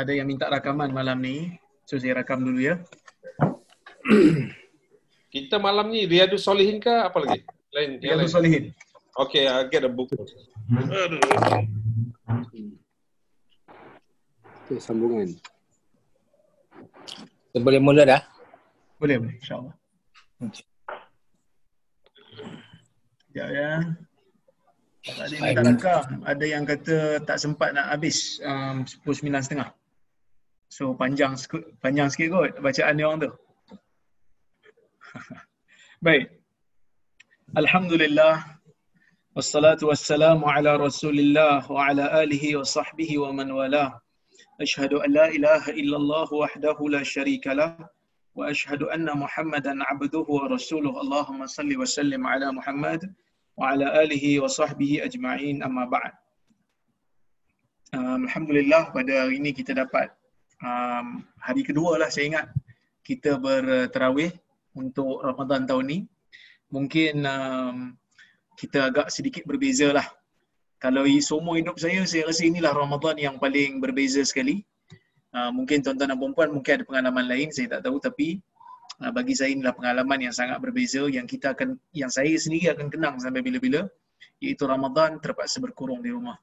ada yang minta rakaman malam ni. So saya rakam dulu ya. Kita malam ni Riyadus Solihin ke apa lagi? Lain. yang Riyadus lain. Solihin. Okay, I'll get a book. Okay, sambungan. Kita boleh mula dah. Boleh, boleh. InsyaAllah. Sekejap ya. Tak ada yang minta rakam. Ada yang kata tak sempat nak habis um, 10.9.30. So panjang panjang sikit kot bacaan dia orang tu. Baik. Alhamdulillah. Wassalatu wassalamu ala rasulillah wa ala alihi wa sahbihi wa man wala. Ashhadu an la ilaha illallah wahdahu la syarika lah. Wa ashhadu anna muhammadan abduhu wa rasuluh. Allahumma salli wa sallim ala Muhammad wa ala alihi wa sahbihi ajma'in amma ba'd. Um, Alhamdulillah pada hari ini kita dapat um, hari kedua lah saya ingat kita berterawih untuk Ramadan tahun ni. Mungkin um, kita agak sedikit berbeza lah. Kalau seumur hidup saya, saya rasa inilah Ramadan yang paling berbeza sekali. Uh, mungkin tuan-tuan dan perempuan mungkin ada pengalaman lain, saya tak tahu tapi uh, bagi saya inilah pengalaman yang sangat berbeza yang kita akan yang saya sendiri akan kenang sampai bila-bila iaitu Ramadan terpaksa berkurung di rumah.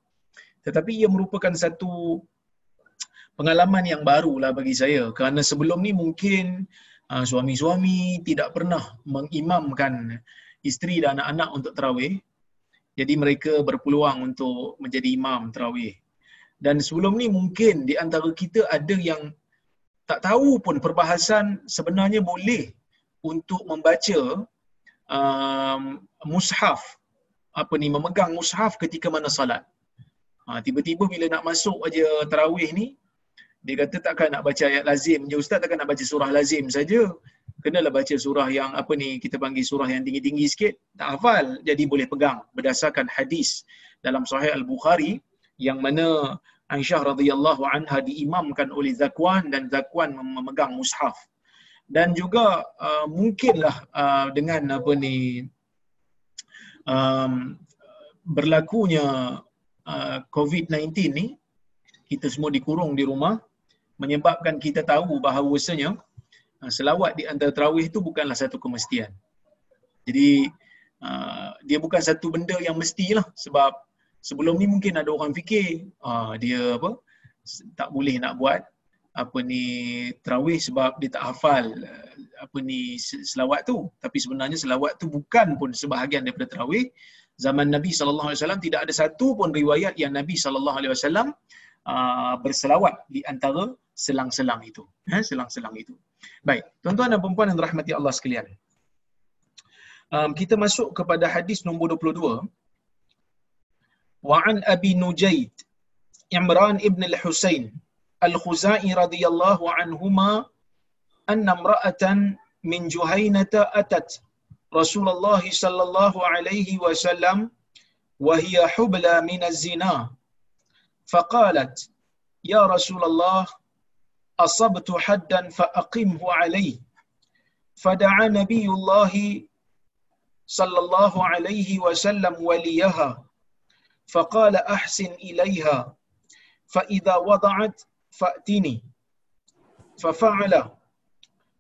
Tetapi ia merupakan satu pengalaman yang baru lah bagi saya kerana sebelum ni mungkin uh, suami-suami tidak pernah mengimamkan isteri dan anak-anak untuk terawih. Jadi mereka berpeluang untuk menjadi imam terawih. Dan sebelum ni mungkin di antara kita ada yang tak tahu pun perbahasan sebenarnya boleh untuk membaca um, mushaf apa ni memegang mushaf ketika mana salat. Ha, tiba-tiba bila nak masuk aja tarawih ni dia kata takkan nak baca ayat lazim je ustaz takkan nak baca surah lazim saja. Kenalah baca surah yang apa ni kita panggil surah yang tinggi-tinggi sikit. Tak hafal jadi boleh pegang berdasarkan hadis dalam sahih al-Bukhari yang mana Aisyah radhiyallahu anha diimamkan oleh Zakwan dan Zakwan memegang mushaf. Dan juga uh, mungkinlah uh, dengan apa ni um, berlakunya uh, COVID-19 ni kita semua dikurung di rumah menyebabkan kita tahu bahawasanya uh, selawat di antara tarawih itu bukanlah satu kemestian. Jadi uh, dia bukan satu benda yang mestilah sebab sebelum ni mungkin ada orang fikir uh, dia apa tak boleh nak buat apa ni tarawih sebab dia tak hafal apa ni selawat tu tapi sebenarnya selawat tu bukan pun sebahagian daripada tarawih zaman Nabi sallallahu alaihi wasallam tidak ada satu pun riwayat yang Nabi sallallahu alaihi wasallam berselawat di antara selang-selang itu ha selang-selang itu baik tuan-tuan dan puan-puan yang dirahmati Allah sekalian um, kita masuk kepada hadis nombor 22 وعن أبي نجيد عمران ابن الحسين الخزائي رضي الله عنهما أن امرأة من جهينة أتت رسول الله صلى الله عليه وسلم وهي حبلى من الزنا فقالت يا رسول الله أصبت حدا فأقمه عليه. فدعا نبي الله صلى الله عليه وسلم وليها. فقال أحسن إليها. فإذا وضعت فأتني. ففعل.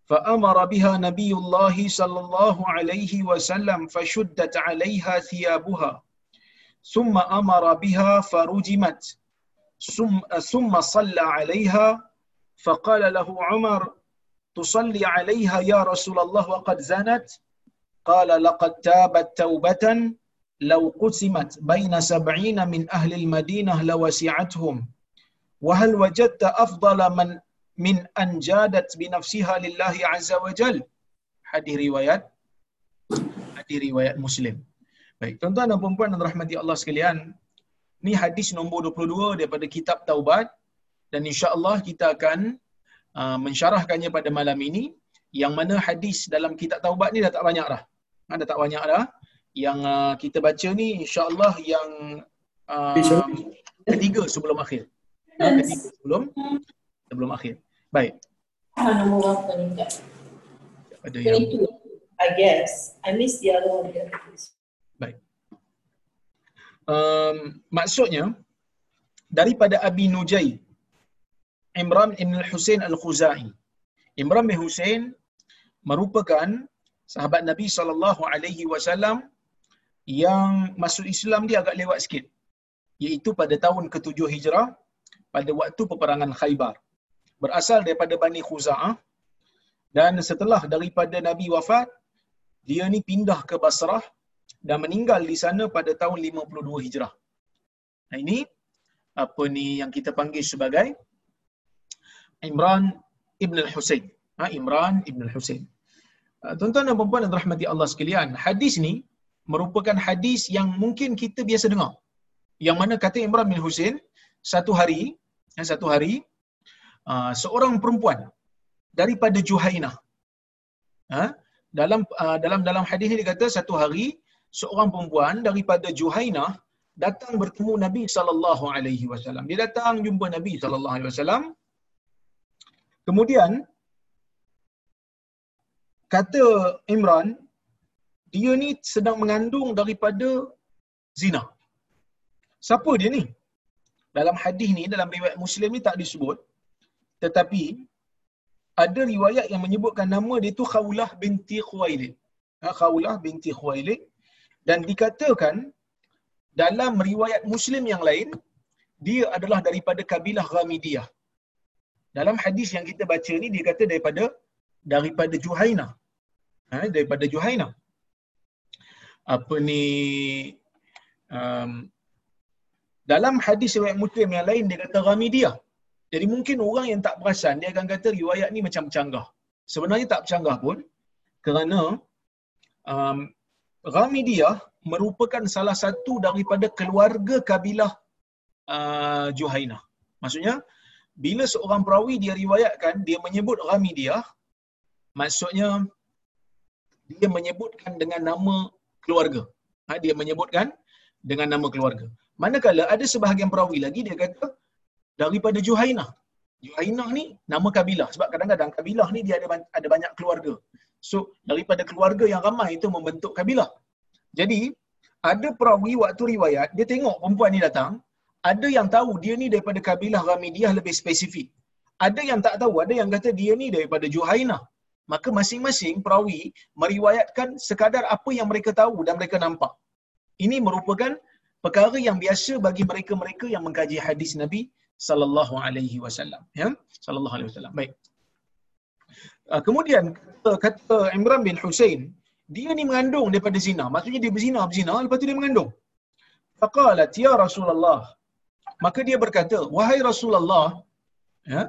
فأمر بها نبي الله صلى الله عليه وسلم فشدت عليها ثيابها. ثم أمر بها فرجمت. ثم, صلى عليها فقال له عمر تصلي عليها يا رسول الله وقد زنت قال لقد تابت توبة لو قسمت بين سبعين من أهل المدينة لوسعتهم وهل وجدت أفضل من من أن جادت بنفسها لله عز وجل hadis riwayat hadis riwayat Muslim. Baik, tuan-tuan dan puan-puan yang rahmati Allah sekalian, ni hadis nombor 22 daripada kitab Taubat dan insya-Allah kita akan uh, mensyarahkannya pada malam ini yang mana hadis dalam kitab Taubat ni dah tak banyak dah. Ha, dah tak banyak dah. Yang uh, kita baca ni insya-Allah yang uh, ketiga sebelum akhir. Ha, ketiga sebelum sebelum akhir. Baik. Ada yang 22, I guess. I missed the other one. um, maksudnya daripada Abi Nujay Imran bin Husain Al-Khuzai. Imran bin Husain merupakan sahabat Nabi sallallahu alaihi wasallam yang masuk Islam dia agak lewat sikit. Iaitu pada tahun ke-7 Hijrah pada waktu peperangan Khaybar. Berasal daripada Bani Khuza'ah dan setelah daripada Nabi wafat dia ni pindah ke Basrah dan meninggal di sana pada tahun 52 Hijrah. Nah ini apa ni yang kita panggil sebagai Imran Ibn Al-Husain. Ha, Imran Ibn Al-Husain. Uh, tuan-tuan dan puan-puan yang rahmati Allah sekalian, hadis ni merupakan hadis yang mungkin kita biasa dengar. Yang mana kata Imran bin Husain, satu hari, ya, satu hari, uh, seorang perempuan daripada Juhainah. Ha? Dalam uh, dalam dalam hadis ni dia kata satu hari seorang perempuan daripada Juhainah datang bertemu Nabi sallallahu alaihi wasallam. Dia datang jumpa Nabi sallallahu alaihi wasallam. Kemudian kata Imran dia ni sedang mengandung daripada zina. Siapa dia ni? Dalam hadis ni dalam riwayat Muslim ni tak disebut tetapi ada riwayat yang menyebutkan nama dia tu Khawlah binti Khuwailid. Ha, Khawlah binti Khuwailid dan dikatakan dalam riwayat Muslim yang lain dia adalah daripada kabilah Ghamidiyah. Dalam hadis yang kita baca ni dia kata daripada daripada Juhaina. Ha, daripada Juhaina. Apa ni um, dalam hadis riwayat Muslim yang lain dia kata Ghamidiyah. Jadi mungkin orang yang tak perasan dia akan kata riwayat ni macam canggah. Sebenarnya tak canggah pun kerana um, Ghamidiyah merupakan salah satu daripada keluarga kabilah uh, Juhainah. Maksudnya bila seorang perawi dia riwayatkan dia menyebut Ghamidiyah maksudnya dia menyebutkan dengan nama keluarga. Ha, dia menyebutkan dengan nama keluarga. Manakala ada sebahagian perawi lagi dia kata daripada Juhainah. Juhainah ni nama kabilah sebab kadang-kadang kabilah ni dia ada ada banyak keluarga. So daripada keluarga yang ramai itu membentuk kabilah. Jadi ada perawi waktu riwayat dia tengok perempuan ni datang, ada yang tahu dia ni daripada kabilah Ramidiyah lebih spesifik. Ada yang tak tahu, ada yang kata dia ni daripada Juhainah. Maka masing-masing perawi meriwayatkan sekadar apa yang mereka tahu dan mereka nampak. Ini merupakan perkara yang biasa bagi mereka-mereka yang mengkaji hadis Nabi sallallahu alaihi wasallam ya sallallahu alaihi wasallam baik uh, kemudian kata, kata Imran bin Husain dia ni mengandung daripada zina maksudnya dia berzina berzina lepas tu dia mengandung faqalat ya rasulullah maka dia berkata wahai rasulullah ya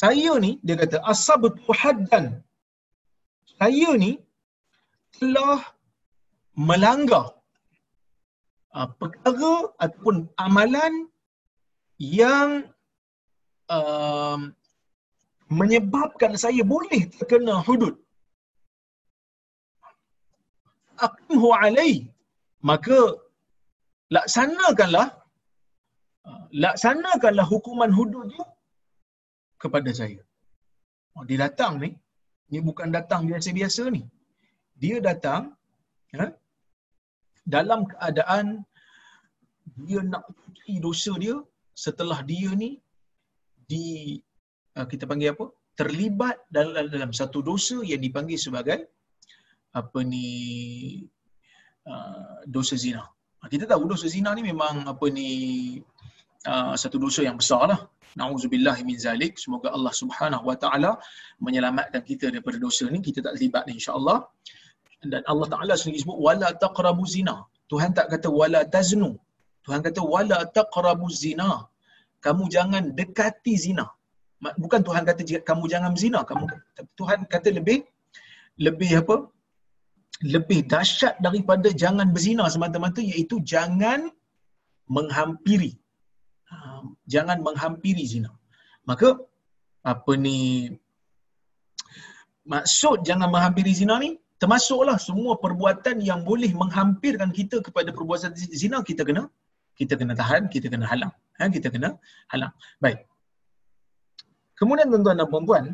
saya ni dia kata asabtu haddan saya ni telah melanggar uh, perkara ataupun amalan yang um, menyebabkan saya boleh terkena hudud. Aqimhu alai. Maka laksanakanlah uh, laksanakanlah hukuman hudud kepada saya. Oh, dia datang ni, ni bukan datang biasa-biasa ni. Dia datang ya, dalam keadaan dia nak cuci dosa dia setelah dia ni di uh, kita panggil apa terlibat dalam dalam satu dosa yang dipanggil sebagai apa ni uh, dosa zina. Ha, kita tahu dosa zina ni memang apa ni uh, satu dosa yang besar lah. Nauzubillah min zalik. Semoga Allah Subhanahu Wa Taala menyelamatkan kita daripada dosa ni. Kita tak terlibat ni insya-Allah. Dan Allah Taala sendiri sebut wala taqrabu zina. Tuhan tak kata wala taznu. Tuhan kata wala taqrabu zina. Kamu jangan dekati zina. Bukan Tuhan kata kamu jangan zina, kamu Tuhan kata lebih lebih apa? Lebih dahsyat daripada jangan berzina semata-mata iaitu jangan menghampiri. Jangan menghampiri zina. Maka apa ni maksud jangan menghampiri zina ni termasuklah semua perbuatan yang boleh menghampirkan kita kepada perbuatan zina kita kena kita kena tahan, kita kena halang. Ha, kita kena halang. Baik. Kemudian tuan-tuan dan puan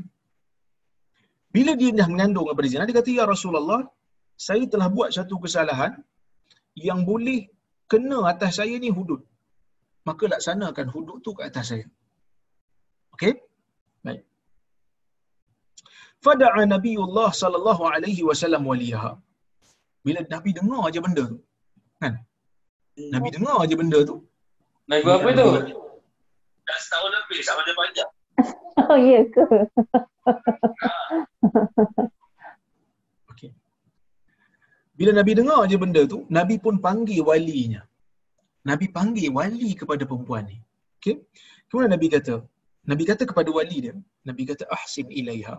bila dia dah mengandung daripada zina, dia kata, Ya Rasulullah, saya telah buat satu kesalahan yang boleh kena atas saya ni hudud. Maka laksanakan hudud tu ke atas saya. Okey? Baik. Fada'a Nabiullah sallallahu alaihi wasallam waliyaha. Bila Nabi dengar aja benda tu. Kan? Nabi dengar aja benda tu. Nabi berapa tu? Dah setahun lebih sama dia panjang. Oh, ya ke? Okey. Bila Nabi dengar aja benda tu, Nabi pun panggil walinya. Nabi panggil wali kepada perempuan ni. Okey. Kemudian Nabi kata, Nabi kata kepada wali dia, Nabi kata ahsin ilaiha.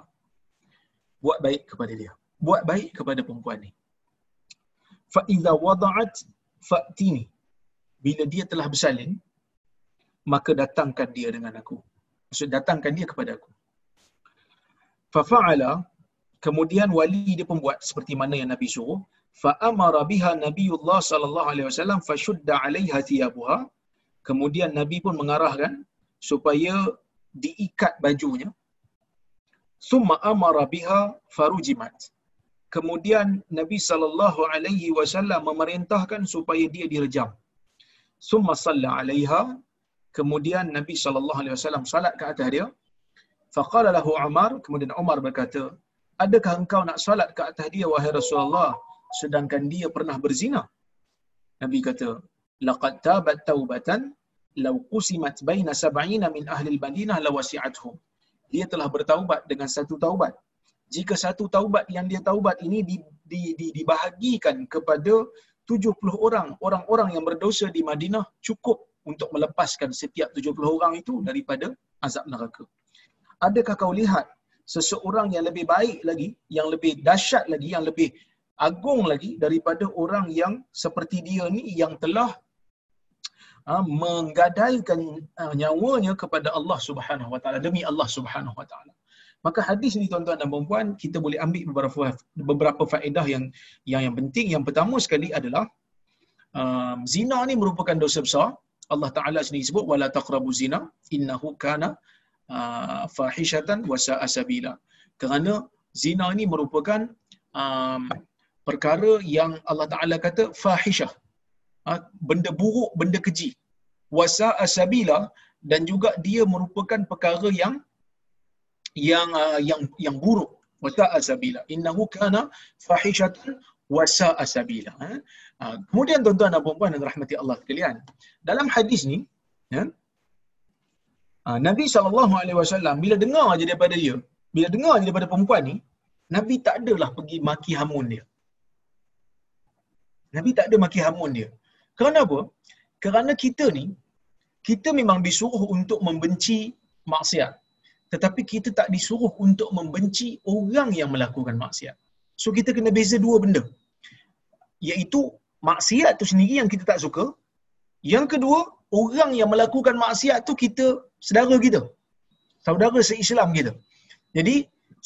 Buat baik kepada dia. Buat baik kepada perempuan ni. Fa idza wada'at fa'tini. Bila dia telah bersalin, maka datangkan dia dengan aku. Maksud datangkan dia kepada aku. Fa fa'ala kemudian wali dia pun buat seperti mana yang Nabi suruh. Fa amara biha Nabiullah sallallahu alaihi wasallam fashudda 'alaiha thiyabuha. Kemudian Nabi pun mengarahkan supaya diikat bajunya. Summa amara biha farujimat. Kemudian Nabi sallallahu alaihi wasallam memerintahkan supaya dia direjam. Summa salla 'alaiha. Kemudian Nabi sallallahu alaihi wasallam salat ke atas dia. Faqala lahu Umar, kemudian Umar berkata, "Adakah engkau nak salat ke atas dia wahai Rasulullah sedangkan dia pernah berzina?" Nabi kata, "Laqad tabat taubatan law qusimat baina sab'ina min ahli al-Madinah lawasi'atuhum." Dia telah bertaubat dengan satu taubat. Jika satu taubat yang dia taubat ini di, di, di, dibahagikan kepada 70 orang, orang-orang yang berdosa di Madinah cukup untuk melepaskan setiap 70 orang itu daripada azab neraka. Adakah kau lihat seseorang yang lebih baik lagi, yang lebih dahsyat lagi, yang lebih agung lagi daripada orang yang seperti dia ni yang telah uh, menggadaikan uh, nyawanya kepada Allah Subhanahu Wa Taala demi Allah Subhanahu Wa Taala. Maka hadis ni tuan-tuan dan puan kita boleh ambil beberapa beberapa faedah yang yang yang penting. Yang pertama sekali adalah um, zina ni merupakan dosa besar. Allah Taala sendiri sebut wala taqrabu zina innahu kana uh, fahishatan wa sa'a sabila. Kerana zina ni merupakan um, perkara yang Allah Taala kata fahishah. Uh, benda buruk, benda keji. Wa sa'a sabila dan juga dia merupakan perkara yang yang uh, yang yang buruk wa sa'a sabila. Innahu kana fahishatan wa sa'a sabila. Ha? Uh, kemudian tuan-tuan dan puan-puan yang rahmati Allah sekalian, dalam hadis ni ya, uh, Nabi SAW bila dengar aja daripada dia, bila dengar aja daripada perempuan ni, Nabi tak adalah pergi maki hamun dia. Nabi tak ada maki hamun dia. Kerana apa? Kerana kita ni, kita memang disuruh untuk membenci maksiat. Tetapi kita tak disuruh untuk membenci orang yang melakukan maksiat. So kita kena beza dua benda. Iaitu maksiat tu sendiri yang kita tak suka. Yang kedua, orang yang melakukan maksiat tu kita saudara kita. Saudara se-Islam kita. Jadi,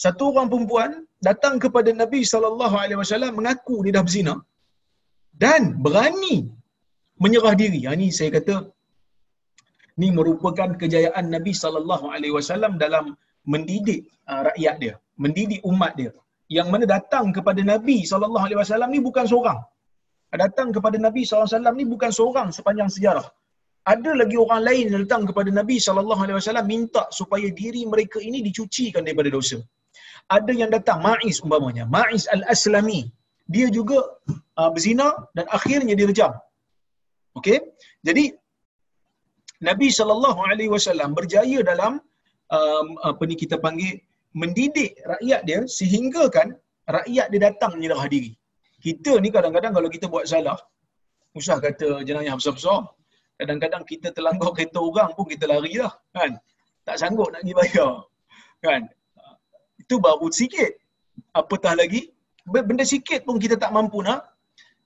satu orang perempuan datang kepada Nabi sallallahu alaihi wasallam mengaku dia dah berzina dan berani menyerah diri. Ha ni saya kata ni merupakan kejayaan Nabi sallallahu alaihi wasallam dalam mendidik uh, rakyat dia, mendidik umat dia. Yang mana datang kepada Nabi sallallahu alaihi wasallam ni bukan seorang. Datang kepada Nabi sallallahu alaihi wasallam ni bukan seorang sepanjang sejarah. Ada lagi orang lain yang datang kepada Nabi sallallahu alaihi wasallam minta supaya diri mereka ini dicucikan daripada dosa. Ada yang datang Ma'is umpamanya, Ma'is al-Aslami. Dia juga uh, berzina dan akhirnya direjam. Okey? Jadi Nabi sallallahu alaihi wasallam berjaya dalam um, apa ni kita panggil mendidik rakyat dia sehingga kan rakyat dia datang menyerah diri. Kita ni kadang-kadang kalau kita buat salah, usah kata jenayah besar-besar, kadang-kadang kita terlanggar kereta orang pun kita lari lah. Kan? Tak sanggup nak pergi bayar. Kan? Itu baru sikit. Apatah lagi, benda sikit pun kita tak mampu nak,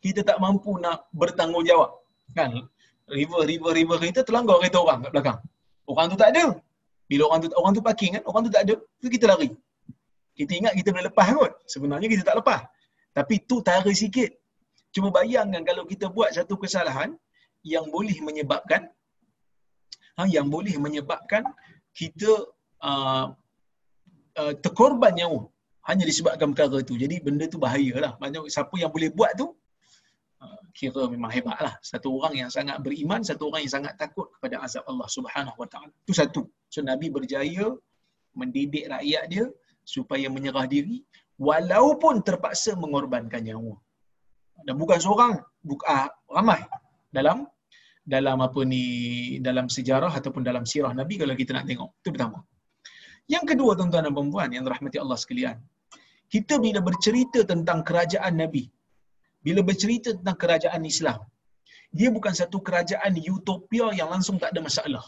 kita tak mampu nak bertanggungjawab. Kan? river river river kita terlanggar kereta orang kat belakang. Orang tu tak ada. Bila orang tu orang tu parking kan, orang tu tak ada, tu kita lari. Kita ingat kita boleh lepas kot. Sebenarnya kita tak lepas. Tapi tu tara sikit. Cuma bayangkan kalau kita buat satu kesalahan yang boleh menyebabkan ha, yang boleh menyebabkan kita uh, uh, terkorban nyawa hanya disebabkan perkara tu. Jadi benda tu bahayalah. Banyak siapa yang boleh buat tu kira memang hebatlah satu orang yang sangat beriman satu orang yang sangat takut kepada azab Allah Subhanahu wa taala itu satu So Nabi berjaya mendidik rakyat dia supaya menyerah diri walaupun terpaksa mengorbankan nyawa. Dan bukan seorang, bukan ah, ramai dalam dalam apa ni dalam sejarah ataupun dalam sirah Nabi kalau kita nak tengok. Itu pertama. Yang kedua tuan-tuan dan puan yang dirahmati Allah sekalian. Kita bila bercerita tentang kerajaan Nabi, bila bercerita tentang kerajaan Islam, dia bukan satu kerajaan utopia yang langsung tak ada masalah.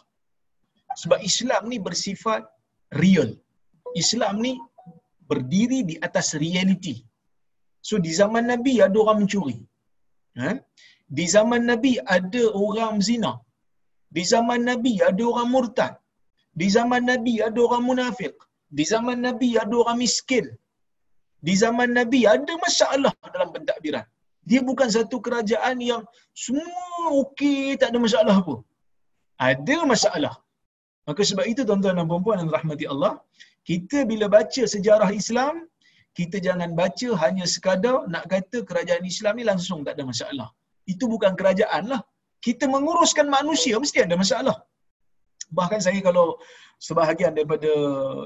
Sebab Islam ni bersifat real. Islam ni berdiri di atas reality. So di zaman Nabi ada orang mencuri. Ha? Di zaman Nabi ada orang zina. Di zaman Nabi ada orang murtad. Di zaman Nabi ada orang munafik. Di zaman Nabi ada orang miskin. Di zaman Nabi ada masalah dalam pentadbiran. Dia bukan satu kerajaan yang semua okey, tak ada masalah apa. Ada masalah. Maka sebab itu tuan-tuan dan puan-puan yang rahmati Allah, kita bila baca sejarah Islam, kita jangan baca hanya sekadar nak kata kerajaan Islam ni langsung tak ada masalah. Itu bukan kerajaan lah. Kita menguruskan manusia mesti ada masalah. Bahkan saya kalau sebahagian daripada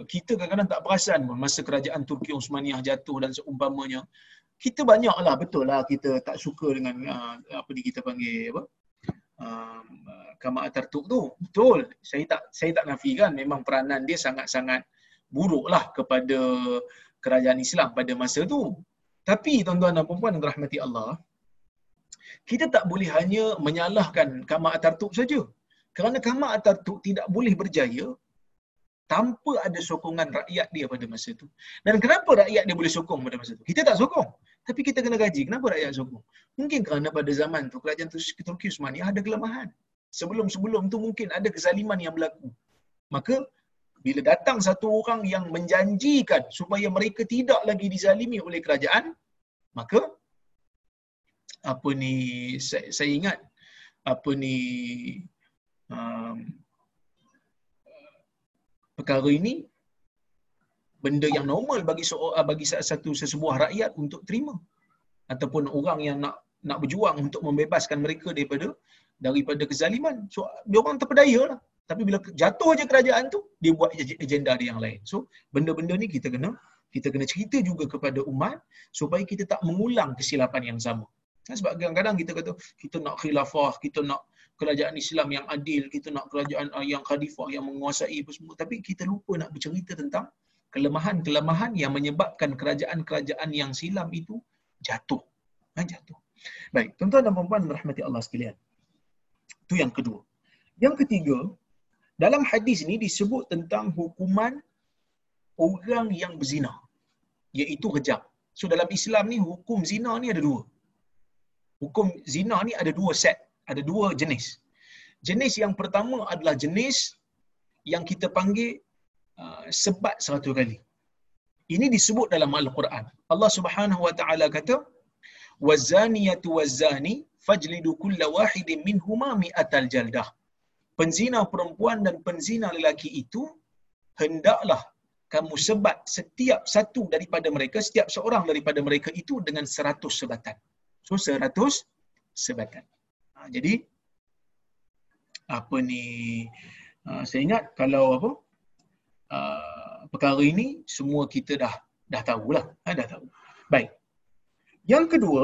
kita kadang-kadang tak perasan pun masa kerajaan Turki Osmaniyah jatuh dan seumpamanya. Kita banyaklah betul lah kita tak suka dengan uh, apa ni kita panggil apa? Um, Kamal Atatürk tu. Betul. Saya tak saya tak nafikan memang peranan dia sangat-sangat buruklah kepada kerajaan Islam pada masa tu. Tapi tuan-tuan dan puan-puan yang dirahmati Allah, kita tak boleh hanya menyalahkan Kamal Atatürk saja. Kerana Kamal Atatürk tidak boleh berjaya tanpa ada sokongan rakyat dia pada masa itu. Dan kenapa rakyat dia boleh sokong pada masa itu? Kita tak sokong. Tapi kita kena gaji. Kenapa rakyat sokong? Mungkin kerana pada zaman tu kerajaan Turki Utsmaniyah ada kelemahan. Sebelum-sebelum tu mungkin ada kezaliman yang berlaku. Maka bila datang satu orang yang menjanjikan supaya mereka tidak lagi dizalimi oleh kerajaan, maka apa ni saya, saya ingat apa ni um, perkara ini benda yang normal bagi seorang bagi satu sesebuah rakyat untuk terima ataupun orang yang nak nak berjuang untuk membebaskan mereka daripada daripada kezaliman. So dia orang terpedaya lah. Tapi bila jatuh aja kerajaan tu, dia buat agenda dia yang lain. So benda-benda ni kita kena kita kena cerita juga kepada umat supaya kita tak mengulang kesilapan yang sama. Kan sebab kadang-kadang kita kata kita nak khilafah, kita nak kerajaan Islam yang adil, kita nak kerajaan uh, yang khalifah yang menguasai apa semua. Tapi kita lupa nak bercerita tentang kelemahan-kelemahan yang menyebabkan kerajaan-kerajaan yang silam itu jatuh. Ha, jatuh. Baik, tuan-tuan dan puan-puan rahmati Allah sekalian. Itu yang kedua. Yang ketiga, dalam hadis ini disebut tentang hukuman orang yang berzina. Iaitu rejam. So dalam Islam ni hukum zina ni ada dua. Hukum zina ni ada dua set. Ada dua jenis. Jenis yang pertama adalah jenis yang kita panggil uh, sebat seratus kali. Ini disebut dalam Al-Quran. Allah Subhanahu wa taala kata wazaniyatu wazani fajlidu kulla wahidin minhuma mi'atal jaldah. Penzina perempuan dan penzina lelaki itu hendaklah kamu sebat setiap satu daripada mereka, setiap seorang daripada mereka itu dengan seratus sebatan. So seratus sebatan. Ha, jadi apa ni uh, saya ingat kalau apa uh, perkara ini semua kita dah dah tahulah, ha, dah tahu. Baik. Yang kedua,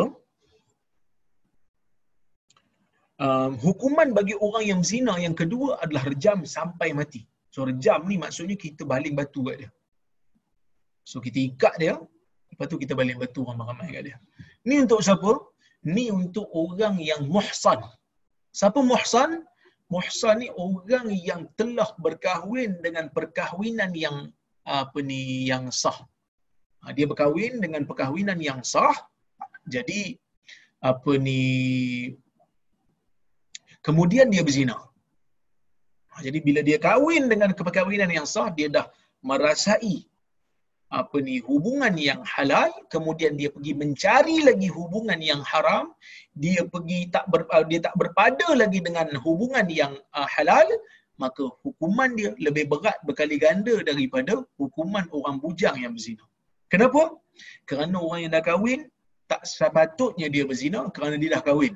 um, hukuman bagi orang yang zina yang kedua adalah rejam sampai mati. So rejam ni maksudnya kita baling batu kat dia. So kita ikat dia, lepas tu kita baling batu ramai-ramai kat dia. Ni untuk siapa? Ni untuk orang yang muhsan. Siapa muhsan? Muhsan ni orang yang telah berkahwin dengan perkahwinan yang apa ni yang sah. Ha, dia berkahwin dengan perkahwinan yang sah. Jadi apa ni kemudian dia berzina. Ha, jadi bila dia kahwin dengan perkahwinan yang sah, dia dah merasai apa ni hubungan yang halal kemudian dia pergi mencari lagi hubungan yang haram dia pergi tak ber, uh, dia tak berpada lagi dengan hubungan yang uh, halal maka hukuman dia lebih berat berkali ganda daripada hukuman orang bujang yang berzina. Kenapa? Kerana orang yang dah kahwin tak sepatutnya dia berzina kerana dia dah kahwin.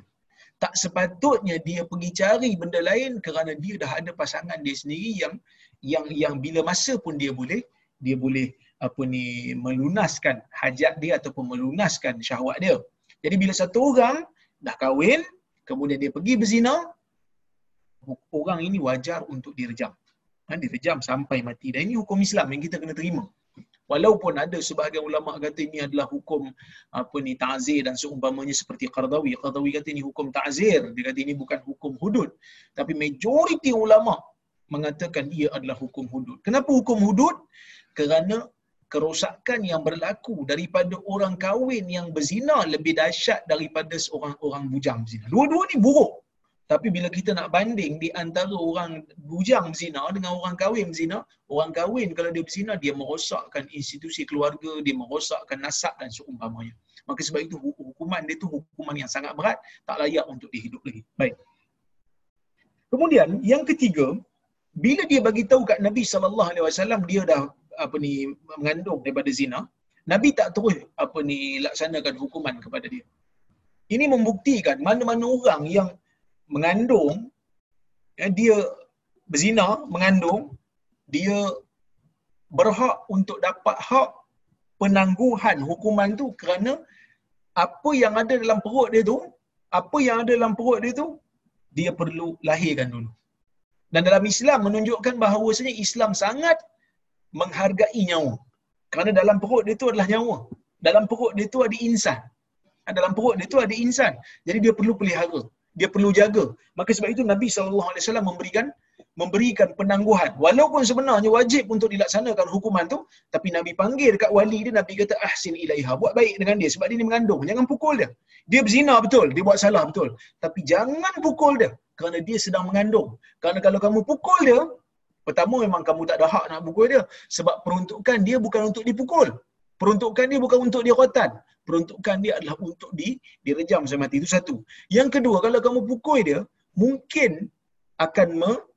Tak sepatutnya dia pergi cari benda lain kerana dia dah ada pasangan dia sendiri yang yang yang bila masa pun dia boleh dia boleh apa ni melunaskan hajat dia ataupun melunaskan syahwat dia. Jadi bila satu orang dah kahwin, kemudian dia pergi berzina, orang ini wajar untuk direjam. Ha, direjam sampai mati. Dan ini hukum Islam yang kita kena terima. Walaupun ada sebahagian ulama kata ini adalah hukum apa ni ta'zir dan seumpamanya seperti Qardawi. Qardawi kata ini hukum ta'zir. Dia kata ini bukan hukum hudud. Tapi majoriti ulama mengatakan ia adalah hukum hudud. Kenapa hukum hudud? Kerana kerosakan yang berlaku daripada orang kahwin yang berzina lebih dahsyat daripada seorang orang bujang berzina. Dua-dua ni buruk. Tapi bila kita nak banding di antara orang bujang berzina dengan orang kahwin berzina, orang kahwin kalau dia berzina, dia merosakkan institusi keluarga, dia merosakkan nasab dan seumpamanya. Maka sebab itu hukuman dia tu hukuman yang sangat berat, tak layak untuk dihidup lagi. Baik. Kemudian yang ketiga, bila dia bagi tahu kat Nabi sallallahu alaihi wasallam dia dah apa ni mengandung daripada zina, Nabi tak terus apa ni laksanakan hukuman kepada dia. Ini membuktikan mana-mana orang yang mengandung ya, dia berzina mengandung dia berhak untuk dapat hak penangguhan hukuman tu kerana apa yang ada dalam perut dia tu apa yang ada dalam perut dia tu dia perlu lahirkan dulu dan dalam Islam menunjukkan bahawasanya Islam sangat menghargai nyawa kerana dalam perut dia tu adalah nyawa dalam perut dia tu ada insan dalam perut dia tu ada insan jadi dia perlu pelihara dia perlu jaga. Maka sebab itu Nabi SAW memberikan memberikan penangguhan. Walaupun sebenarnya wajib untuk dilaksanakan hukuman tu, tapi Nabi panggil dekat wali dia, Nabi kata, ahsin ilaiha, buat baik dengan dia. Sebab dia ni mengandung. Jangan pukul dia. Dia berzina betul, dia buat salah betul. Tapi jangan pukul dia. Kerana dia sedang mengandung. Kerana kalau kamu pukul dia, pertama memang kamu tak ada hak nak pukul dia. Sebab peruntukan dia bukan untuk dipukul. Peruntukan dia bukan untuk dirotan peruntukan dia adalah untuk di direjam sampai mati. Itu satu. Yang kedua, kalau kamu pukul dia, mungkin akan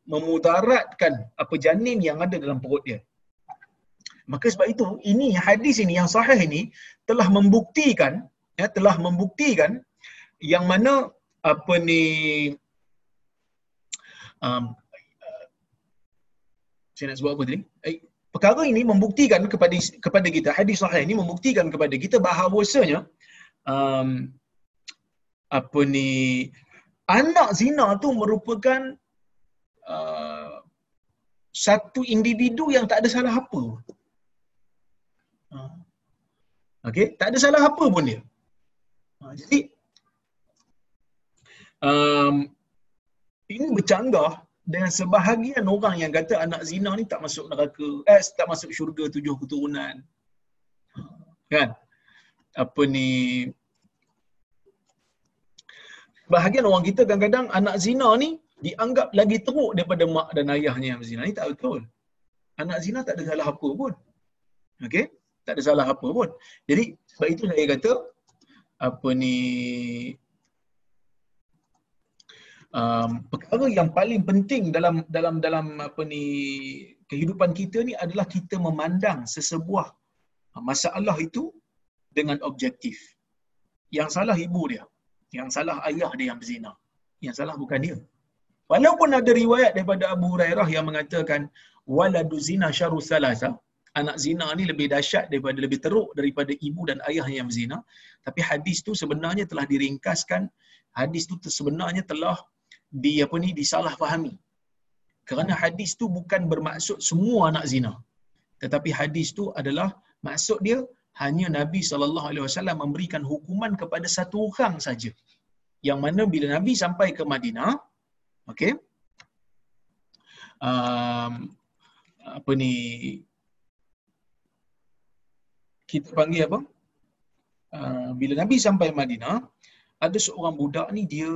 memudaratkan apa janin yang ada dalam perut dia. Maka sebab itu, ini hadis ini yang sahih ini telah membuktikan ya telah membuktikan yang mana apa ni um, saya nak sebut apa tadi? Eh, perkara ini membuktikan kepada kepada kita hadis sahih ini membuktikan kepada kita bahawasanya um, apa ni anak zina tu merupakan uh, satu individu yang tak ada salah apa. Uh, Okey, tak ada salah apa pun dia. Uh, jadi um, ini bercanggah dengan sebahagian orang yang kata anak zina ni tak masuk neraka, eh tak masuk syurga tujuh keturunan. Kan? Apa ni? Bahagian orang kita kadang-kadang anak zina ni dianggap lagi teruk daripada mak dan ayahnya yang zina. Ini tak betul. Anak zina tak ada salah apa pun. Okey? Tak ada salah apa pun. Jadi sebab itu saya kata apa ni um, perkara yang paling penting dalam dalam dalam apa ni kehidupan kita ni adalah kita memandang sesebuah masalah itu dengan objektif. Yang salah ibu dia, yang salah ayah dia yang berzina. Yang salah bukan dia. Walaupun ada riwayat daripada Abu Hurairah yang mengatakan waladu zina syaru salasa, anak zina ni lebih dahsyat daripada lebih teruk daripada ibu dan ayah yang berzina, tapi hadis tu sebenarnya telah diringkaskan, hadis tu sebenarnya telah di apa ni disalahfahami. Kerana hadis tu bukan bermaksud semua anak zina. Tetapi hadis tu adalah maksud dia hanya Nabi sallallahu alaihi wasallam memberikan hukuman kepada satu orang saja. Yang mana bila Nabi sampai ke Madinah, okey. Um, apa ni kita panggil apa? Uh, bila Nabi sampai Madinah, ada seorang budak ni dia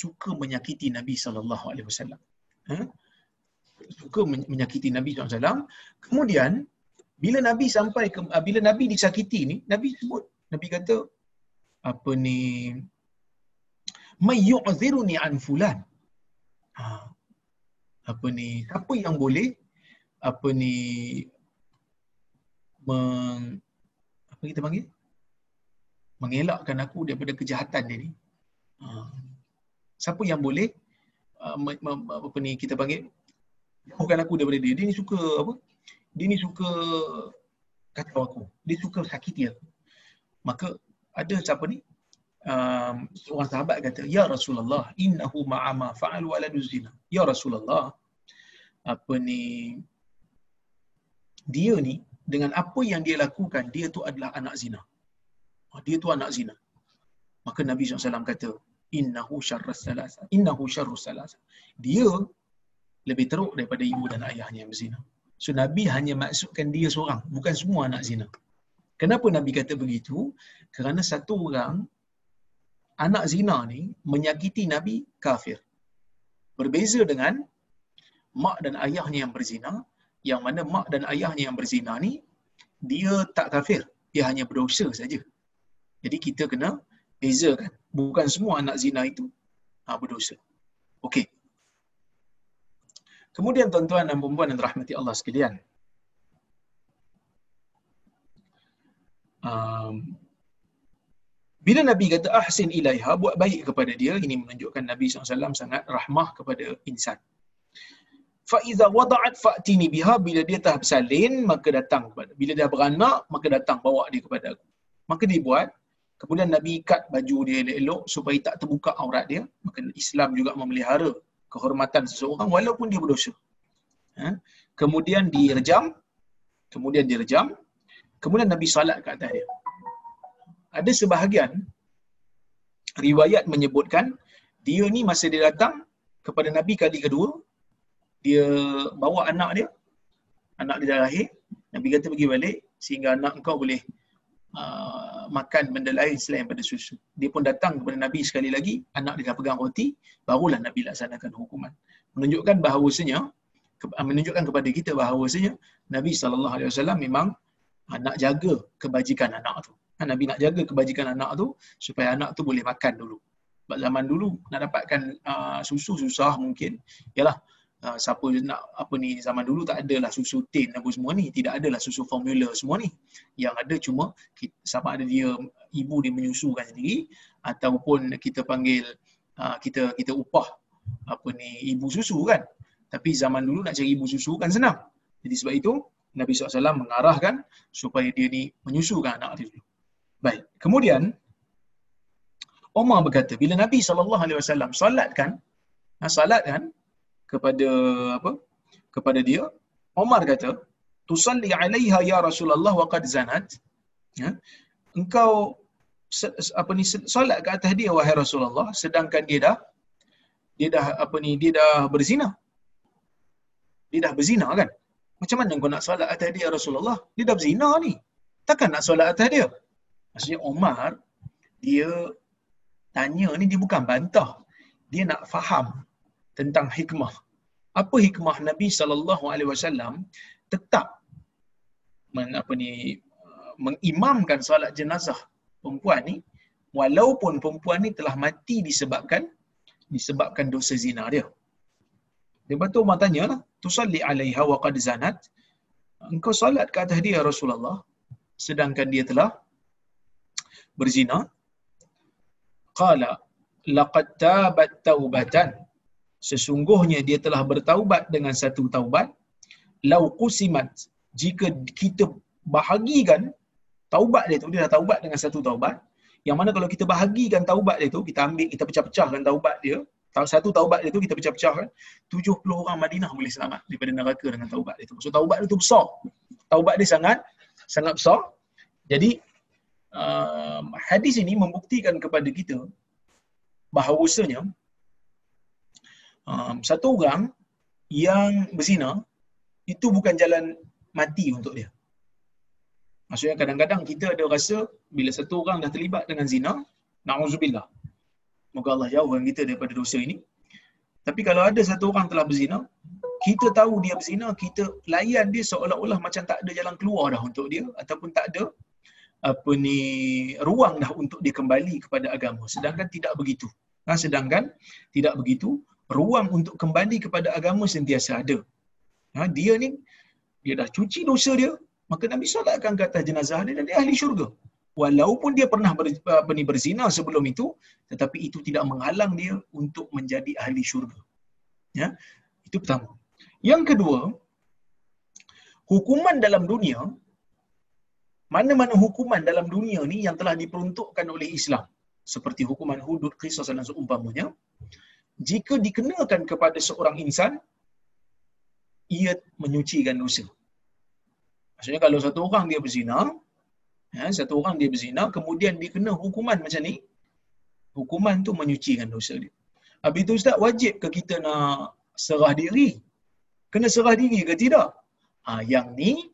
suka menyakiti Nabi sallallahu alaihi wasallam. Ha? Suka menyakiti Nabi wasallam. Kemudian bila Nabi sampai ke ah, bila Nabi disakiti ni, Nabi sebut, Nabi kata apa ni may yu'ziruni an fulan. Ha. Apa ni? Siapa yang boleh apa ni meng, apa kita panggil? Mengelakkan aku daripada kejahatan dia ni. Ha siapa yang boleh uh, apa ni kita panggil jauhkan aku daripada dia. Dia ni suka apa? Dia ni suka kacau aku. Dia suka sakiti aku. Maka ada siapa ni? Um, seorang sahabat kata, Ya Rasulullah, innahu ma'ama fa'al waladu zina. Ya Rasulullah, apa ni, dia ni, dengan apa yang dia lakukan, dia tu adalah anak zina. Ah, Dia tu anak zina. Maka Nabi SAW kata, Innahu syarrus salasa. Innahu syarrus salasa. Dia lebih teruk daripada ibu dan ayahnya yang berzina. So Nabi hanya maksudkan dia seorang, bukan semua anak zina. Kenapa Nabi kata begitu? Kerana satu orang anak zina ni menyakiti Nabi kafir. Berbeza dengan mak dan ayahnya yang berzina, yang mana mak dan ayahnya yang berzina ni dia tak kafir, dia hanya berdosa saja. Jadi kita kena bezakan. Bukan semua anak zina itu ha, berdosa. Okey. Kemudian tuan-tuan dan puan yang dirahmati Allah sekalian. Um, bila Nabi kata ahsin ilaiha, buat baik kepada dia, ini menunjukkan Nabi SAW sangat rahmah kepada insan. Fa'iza wada'at fa'tini biha, bila dia dah bersalin, maka datang kepada. Bila dia beranak, maka datang bawa dia kepada aku. Maka dia buat, kemudian Nabi ikat baju dia elok-elok supaya tak terbuka aurat dia. Maka Islam juga memelihara kehormatan seseorang walaupun dia berdosa. Ha? Kemudian direjam, kemudian direjam, kemudian Nabi salat ke atas dia. Ada sebahagian riwayat menyebutkan dia ni masa dia datang kepada Nabi kali kedua, dia bawa anak dia, anak dia dah lahir, Nabi kata pergi balik sehingga anak kau boleh uh, makan benda lain selain daripada susu. Dia pun datang kepada Nabi sekali lagi, anak dia pegang roti, barulah Nabi laksanakan hukuman. Menunjukkan bahawasanya ke- menunjukkan kepada kita bahawasanya Nabi wasallam memang uh, nak jaga kebajikan anak tu. Ha, Nabi nak jaga kebajikan anak tu supaya anak tu boleh makan dulu. Sebab zaman dulu nak dapatkan uh, susu susah mungkin. Yalah, uh, siapa nak apa ni zaman dulu tak adalah susu tin apa semua ni, tidak adalah susu formula semua ni. Yang ada cuma sama ada dia ibu dia menyusukan sendiri ataupun kita panggil uh, kita kita upah apa ni ibu susu kan. Tapi zaman dulu nak cari ibu susu kan senang. Jadi sebab itu Nabi SAW mengarahkan supaya dia ni menyusukan anak dia dulu. Baik. Kemudian Umar berkata bila Nabi SAW salatkan ha, salatkan kepada apa? kepada dia. Umar kata tusalli alaiha ya Rasulullah wa qad zanat. Ya? engkau apa ni solat ke atas dia wahai Rasulullah sedangkan dia dah dia dah apa ni dia dah berzina. Dia dah berzina kan? Macam mana kau nak solat atas dia Rasulullah? Dia dah berzina ni. Takkan nak solat atas dia? Maksudnya Umar dia tanya ni dia bukan bantah. Dia nak faham tentang hikmah apa hikmah Nabi sallallahu alaihi wasallam tetap men, apa ni uh, mengimamkan solat jenazah perempuan ni walaupun perempuan ni telah mati disebabkan disebabkan dosa zina dia. Lepas tu Umar tanya lah, tusalli alaiha wa qad zanat. Engkau solat ke atas dia Rasulullah sedangkan dia telah berzina. Qala laqad tabat taubatan. Sesungguhnya dia telah bertaubat dengan satu taubat. Lau qusimat jika kita bahagikan taubat dia tu dia dah taubat dengan satu taubat yang mana kalau kita bahagikan taubat dia tu kita ambil kita pecah-pecahkan taubat dia satu taubat dia tu kita pecah-pecahkan 70 orang Madinah boleh selamat daripada neraka dengan taubat dia tu. So taubat dia tu besar. Taubat dia sangat sangat besar. Jadi uh, hadis ini membuktikan kepada kita bahawasanya um, satu orang yang berzina itu bukan jalan mati untuk dia. Maksudnya kadang-kadang kita ada rasa bila satu orang dah terlibat dengan zina, na'udzubillah. Moga Allah jauhkan kita daripada dosa ini. Tapi kalau ada satu orang telah berzina, kita tahu dia berzina, kita layan dia seolah-olah macam tak ada jalan keluar dah untuk dia ataupun tak ada apa ni ruang dah untuk dia kembali kepada agama. Sedangkan tidak begitu. Ha, sedangkan tidak begitu, ruang untuk kembali kepada agama sentiasa ada. Ha, dia ni dia dah cuci dosa dia, maka Nabi solatkan ke atas jenazah dia dan dia ahli syurga. Walaupun dia pernah ber, apa ni, berzina sebelum itu, tetapi itu tidak menghalang dia untuk menjadi ahli syurga. Ya, itu pertama. Yang kedua, hukuman dalam dunia, mana-mana hukuman dalam dunia ni yang telah diperuntukkan oleh Islam, seperti hukuman hudud, qisas dan seumpamanya, jika dikenakan kepada seorang insan, ia menyucikan dosa. Maksudnya kalau satu orang dia berzina, ya, satu orang dia berzina, kemudian dikena hukuman macam ni, hukuman tu menyucikan dosa dia. Habis tu Ustaz, wajib ke kita nak serah diri? Kena serah diri ke tidak? Ha, yang ni,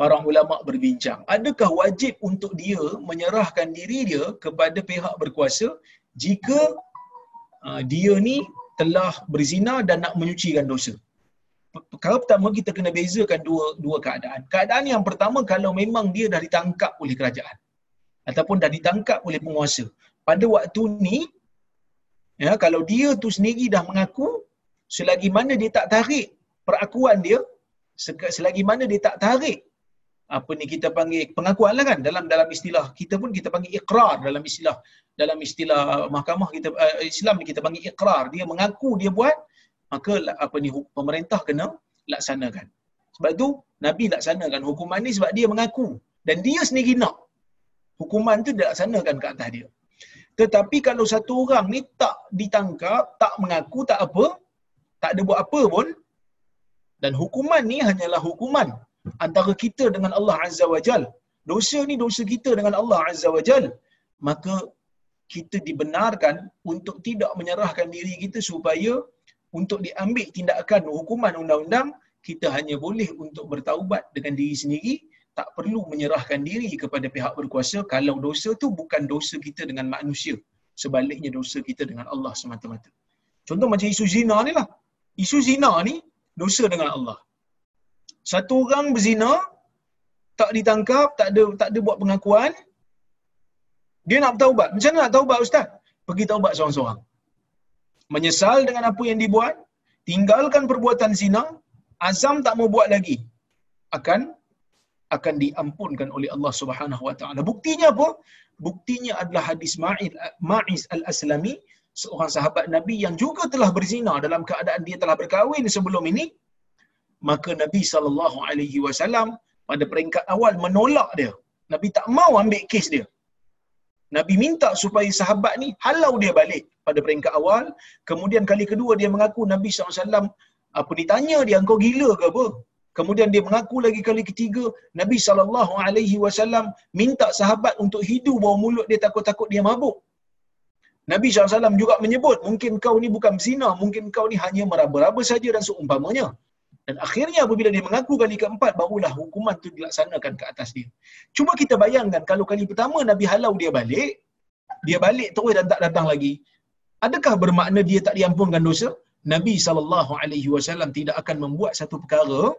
para ulama berbincang. Adakah wajib untuk dia menyerahkan diri dia kepada pihak berkuasa jika uh, dia ni telah berzina dan nak menyucikan dosa? Perkara pertama kita kena bezakan dua dua keadaan. Keadaan yang pertama kalau memang dia dah ditangkap oleh kerajaan ataupun dah ditangkap oleh penguasa. Pada waktu ni ya kalau dia tu sendiri dah mengaku selagi mana dia tak tarik perakuan dia selagi mana dia tak tarik apa ni kita panggil pengakuan lah kan. Dalam dalam istilah kita pun kita panggil ikrar dalam istilah dalam istilah mahkamah kita uh, Islam ni kita panggil ikrar dia mengaku dia buat maka apa ni pemerintah kena laksanakan. Sebab tu nabi laksanakan hukuman ni sebab dia mengaku. Dan dia sendiri nak. Hukuman tu dilaksanakan ke atas dia. Tetapi kalau satu orang ni tak ditangkap tak mengaku tak apa tak ada buat apa pun dan hukuman ni hanyalah hukuman antara kita dengan Allah Azza wa Jal. Dosa ni dosa kita dengan Allah Azza wa Jal. Maka kita dibenarkan untuk tidak menyerahkan diri kita supaya untuk diambil tindakan hukuman undang-undang, kita hanya boleh untuk bertaubat dengan diri sendiri, tak perlu menyerahkan diri kepada pihak berkuasa kalau dosa tu bukan dosa kita dengan manusia. Sebaliknya dosa kita dengan Allah semata-mata. Contoh macam isu zina ni lah. Isu zina ni dosa dengan Allah. Satu orang berzina, tak ditangkap, tak ada tak ada buat pengakuan, dia nak bertaubat. Macam mana nak taubat Ustaz? Pergi taubat seorang-seorang. Menyesal dengan apa yang dibuat, tinggalkan perbuatan zina, azam tak mau buat lagi. Akan akan diampunkan oleh Allah Subhanahu Wa Taala. Buktinya apa? Buktinya adalah hadis Ma'iz Ma'iz Al-Aslami, seorang sahabat Nabi yang juga telah berzina dalam keadaan dia telah berkahwin sebelum ini, maka Nabi sallallahu alaihi wasallam pada peringkat awal menolak dia. Nabi tak mau ambil kes dia. Nabi minta supaya sahabat ni halau dia balik pada peringkat awal. Kemudian kali kedua dia mengaku Nabi SAW apa ditanya dia engkau gila ke apa? Kemudian dia mengaku lagi kali ketiga Nabi SAW minta sahabat untuk hidu bawah mulut dia takut-takut dia mabuk. Nabi SAW juga menyebut mungkin kau ni bukan zina, mungkin kau ni hanya meraba-raba saja dan seumpamanya. Dan akhirnya apabila dia mengaku kali keempat, barulah hukuman tu dilaksanakan ke atas dia. Cuba kita bayangkan kalau kali pertama Nabi halau dia balik, dia balik terus dan tak datang lagi. Adakah bermakna dia tak diampunkan dosa? Nabi SAW tidak akan membuat satu perkara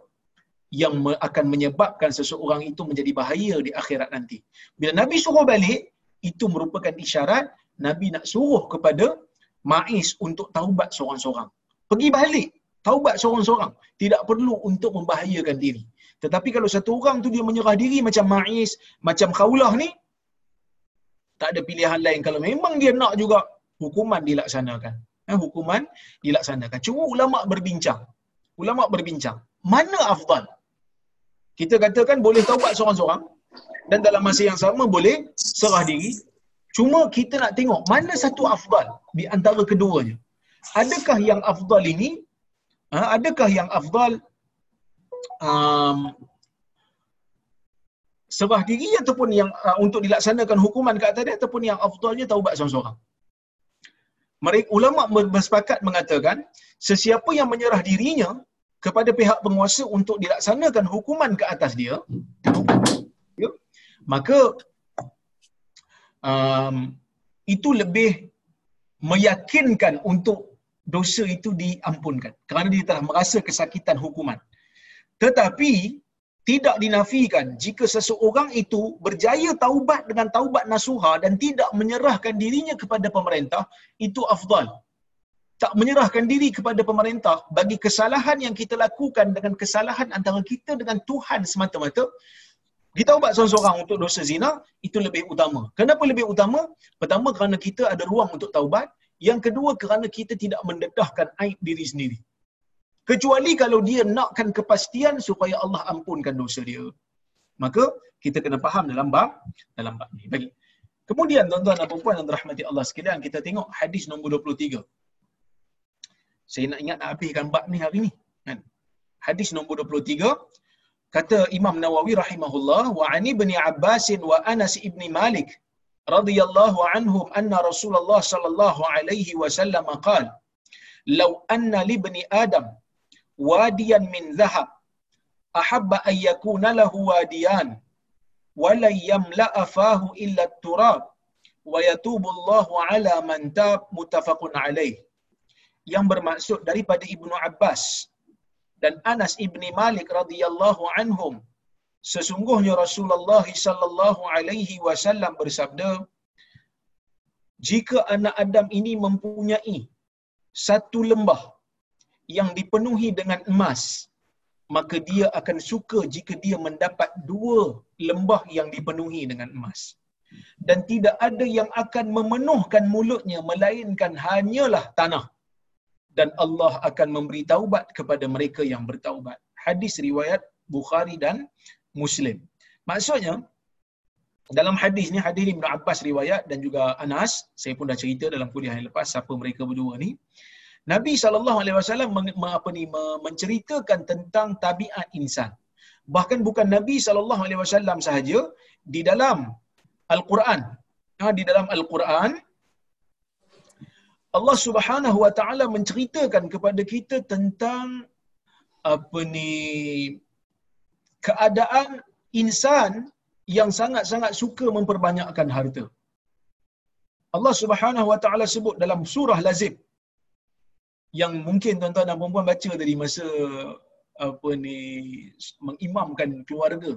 yang akan menyebabkan seseorang itu menjadi bahaya di akhirat nanti. Bila Nabi suruh balik, itu merupakan isyarat Nabi nak suruh kepada Ma'iz untuk taubat seorang-seorang. Pergi balik taubat seorang-seorang. Tidak perlu untuk membahayakan diri. Tetapi kalau satu orang tu dia menyerah diri macam Ma'is macam Khaulah ni tak ada pilihan lain. Kalau memang dia nak juga hukuman dilaksanakan. Eh, hukuman dilaksanakan. Cuma ulama berbincang. Ulama berbincang. Mana afdal? Kita katakan boleh taubat seorang-seorang dan dalam masa yang sama boleh serah diri. Cuma kita nak tengok mana satu afdal di antara keduanya. Adakah yang afdal ini ha, adakah yang afdal um, serah diri ataupun yang uh, untuk dilaksanakan hukuman kat atas dia ataupun yang afdalnya taubat seorang-seorang? Mereka ulama bersepakat mengatakan sesiapa yang menyerah dirinya kepada pihak penguasa untuk dilaksanakan hukuman ke atas dia ya, maka um, itu lebih meyakinkan untuk dosa itu diampunkan kerana dia telah merasa kesakitan hukuman. Tetapi tidak dinafikan jika seseorang itu berjaya taubat dengan taubat nasuha dan tidak menyerahkan dirinya kepada pemerintah, itu afdal. Tak menyerahkan diri kepada pemerintah bagi kesalahan yang kita lakukan dengan kesalahan antara kita dengan Tuhan semata-mata, kita taubat seorang-seorang untuk dosa zina, itu lebih utama. Kenapa lebih utama? Pertama kerana kita ada ruang untuk taubat. Yang kedua kerana kita tidak mendedahkan aib diri sendiri. kecuali kalau dia nakkan kepastian supaya Allah ampunkan dosa dia. Maka kita kena faham dalam bab dalam bab ni. Baik. Kemudian tuan-tuan dan puan yang dirahmati Allah sekalian kita tengok hadis nombor 23 saya nak ingat nak habiskan bab ni hari ni kan? Hadis nombor 23 kata Imam Nawawi rahimahullah wa ani bin Abbas wa Anas ibn Malik radhiyallahu anhum anna Rasulullah sallallahu alaihi wasallam qala law anna li ibni adam wadiyan min dhahab ahabba an yakuna lahu wadiyan wa la yamla'a fahu illa at-turab wa yatubu Allah ala man tab muttafaqun alaih. Yang bermaksud daripada Ibnu Abbas dan Anas ibni Malik radhiyallahu anhum sesungguhnya Rasulullah sallallahu alaihi wasallam bersabda jika anak Adam ini mempunyai satu lembah yang dipenuhi dengan emas maka dia akan suka jika dia mendapat dua lembah yang dipenuhi dengan emas dan tidak ada yang akan memenuhkan mulutnya melainkan hanyalah tanah dan Allah akan memberi taubat kepada mereka yang bertaubat. Hadis riwayat Bukhari dan Muslim. Maksudnya dalam hadis ni hadis Ibn Abbas riwayat dan juga Anas, saya pun dah cerita dalam kuliah yang lepas siapa mereka berdua ni. Nabi wasallam apa ni menceritakan tentang tabiat insan. Bahkan bukan Nabi wasallam sahaja di dalam Al-Quran. Ha, di dalam Al-Quran Allah Subhanahu wa taala menceritakan kepada kita tentang apa ni keadaan insan yang sangat-sangat suka memperbanyakkan harta. Allah Subhanahu wa taala sebut dalam surah Lazim yang mungkin tuan-tuan dan puan-puan baca dari masa apa ni mengimamkan keluarga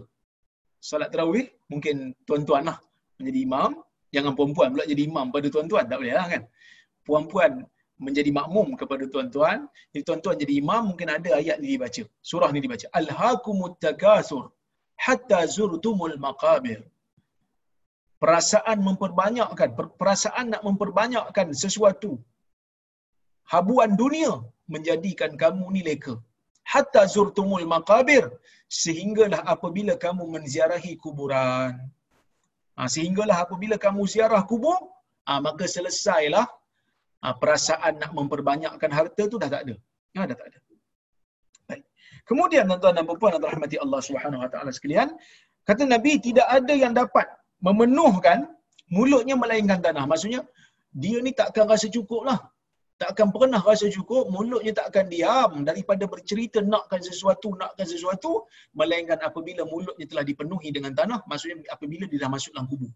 salat tarawih mungkin tuan-tuan lah menjadi imam jangan puan-puan pula jadi imam pada tuan-tuan tak boleh lah kan puan-puan menjadi makmum kepada tuan-tuan. Jadi tuan-tuan jadi imam mungkin ada ayat ni dibaca. Surah ni dibaca. Alhaqumut takasur hatta zurtumul maqabir. Perasaan memperbanyakkan perasaan nak memperbanyakkan sesuatu habuan dunia menjadikan kamu ni leka. Hatta zurtumul maqabir sehinggalah apabila kamu menziarahi kuburan. Ha, sehinggalah apabila kamu ziarah kubur ha, maka selesailah perasaan nak memperbanyakkan harta tu dah tak ada. Ha, dah tak ada. Baik. kemudian tuan-tuan dan puan-puan rahmati Allah Subhanahu wa taala sekalian kata nabi tidak ada yang dapat memenuhkan mulutnya melainkan tanah. Maksudnya dia ni takkan rasa cukup lah. Tak akan pernah rasa cukup, mulutnya tak akan diam. Daripada bercerita nakkan sesuatu, nakkan sesuatu, melainkan apabila mulutnya telah dipenuhi dengan tanah, maksudnya apabila dia dah masuk dalam kubur.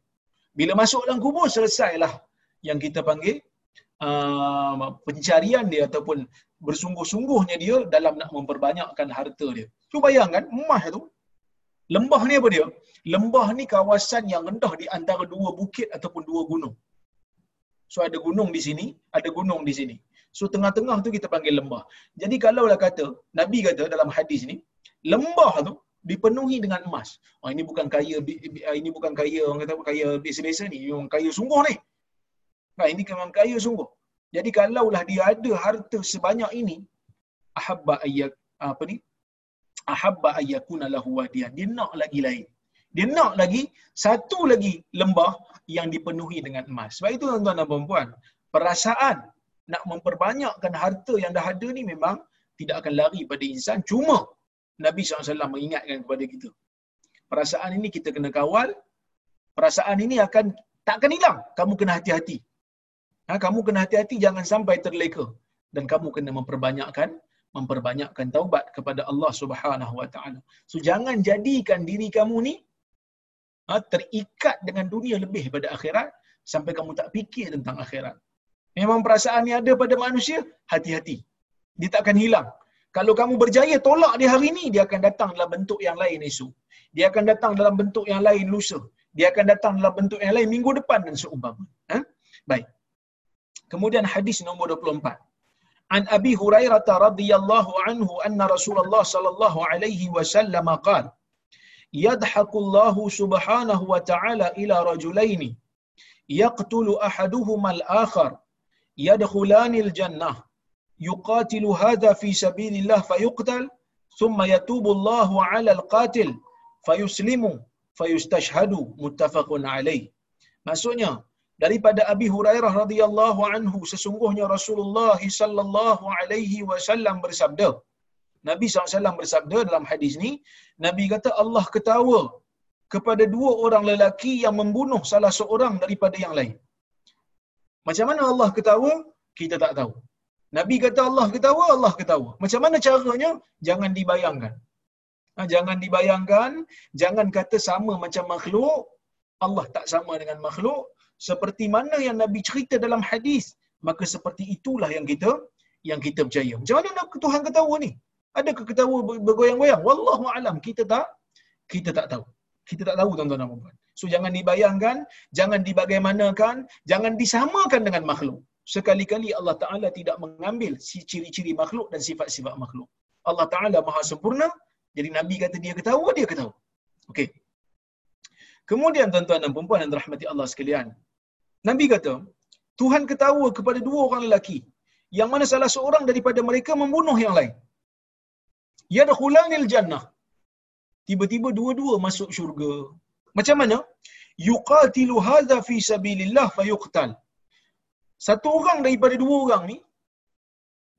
Bila masuk dalam kubur, selesailah yang kita panggil uh, pencarian dia ataupun bersungguh-sungguhnya dia dalam nak memperbanyakkan harta dia. Cuba bayangkan, emas tu, lembah ni apa dia? Lembah ni kawasan yang rendah di antara dua bukit ataupun dua gunung. So ada gunung di sini, ada gunung di sini. So tengah-tengah tu kita panggil lembah. Jadi kalaulah kata, Nabi kata dalam hadis ni, lembah tu dipenuhi dengan emas. Oh ini bukan kaya ini bukan kaya orang kata kaya biasa-biasa ni, yang kaya sungguh ni. Nah, ini memang kaya sungguh. Jadi kalaulah dia ada harta sebanyak ini, ahabba ayyak apa ni? Ahabba ayyakuna lahu wadiyan. Dia nak lagi lain. Dia nak lagi satu lagi lembah yang dipenuhi dengan emas. Sebab itu tuan-tuan dan puan perasaan nak memperbanyakkan harta yang dah ada ni memang tidak akan lari pada insan. Cuma Nabi SAW mengingatkan kepada kita. Perasaan ini kita kena kawal. Perasaan ini akan tak akan hilang. Kamu kena hati-hati. Ha, kamu kena hati-hati jangan sampai terleka. Dan kamu kena memperbanyakkan memperbanyakkan taubat kepada Allah Subhanahu Wa Taala. So jangan jadikan diri kamu ni ha, terikat dengan dunia lebih pada akhirat sampai kamu tak fikir tentang akhirat. Memang perasaan ni ada pada manusia, hati-hati. Dia tak akan hilang. Kalau kamu berjaya tolak dia hari ini, dia akan datang dalam bentuk yang lain esok. Dia akan datang dalam bentuk yang lain lusa. Dia akan datang dalam bentuk yang lain minggu depan dan seumpama. Ha? Baik. Kemudian hadis nombor 24. An Abi Hurairah radhiyallahu anhu anna Rasulullah sallallahu alaihi wasallam qala يضحك الله سبحانه وتعالى إلى رجلين يقتل أحدهما الآخر يدخلان الجنة yuqatilu hadha fi sabilillah fayuqtal thumma yatubu Allahu 'ala al-qatil fayuslimu fayustashhadu muttafaqun alaih maksudnya daripada Abi Hurairah radhiyallahu anhu sesungguhnya Rasulullah sallallahu alaihi wasallam bersabda Nabi SAW bersabda dalam hadis ni Nabi kata Allah ketawa kepada dua orang lelaki yang membunuh salah seorang daripada yang lain. Macam mana Allah ketawa? Kita tak tahu. Nabi kata Allah ketawa Allah ketawa. Macam mana caranya? Jangan dibayangkan. Ha, jangan dibayangkan, jangan kata sama macam makhluk, Allah tak sama dengan makhluk, seperti mana yang Nabi cerita dalam hadis, maka seperti itulah yang kita yang kita percaya. Macam mana Tuhan ketawa ni? Adakah ketawa bergoyang-goyang? Wallahu alam, kita tak kita tak tahu. Kita tak tahu tuan-tuan dan puan. So jangan dibayangkan, jangan dibagaimanakan, jangan disamakan dengan makhluk. Sekali-kali Allah Taala tidak mengambil ciri-ciri makhluk dan sifat-sifat makhluk. Allah Taala Maha sempurna, jadi Nabi kata dia ketawa, dia ketawa. Okey. Kemudian tuan-tuan dan puan yang dirahmati Allah sekalian. Nabi kata, Tuhan ketawa kepada dua orang lelaki yang mana salah seorang daripada mereka membunuh yang lain. Yadkhulanil jannah. Tiba-tiba dua-dua masuk syurga. Macam mana? Yuqatilu hadha fi sabilillah fayuqtal. Satu orang daripada dua orang ni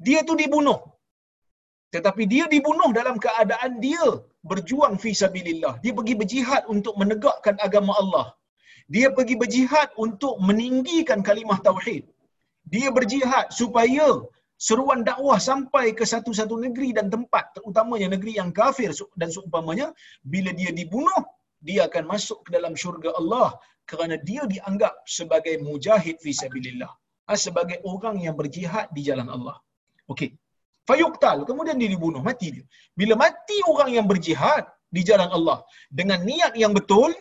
dia tu dibunuh tetapi dia dibunuh dalam keadaan dia berjuang fi sabilillah. Dia pergi berjihad untuk menegakkan agama Allah. Dia pergi berjihad untuk meninggikan kalimah tauhid. Dia berjihad supaya seruan dakwah sampai ke satu-satu negeri dan tempat, terutamanya negeri yang kafir dan seumpamanya, bila dia dibunuh, dia akan masuk ke dalam syurga Allah kerana dia dianggap sebagai mujahid fi sabilillah. Ha, sebagai orang yang berjihad di jalan Allah. Okey. Fayuqtal. Kemudian dia dibunuh. Mati dia. Bila mati orang yang berjihad di jalan Allah. Dengan niat yang betul.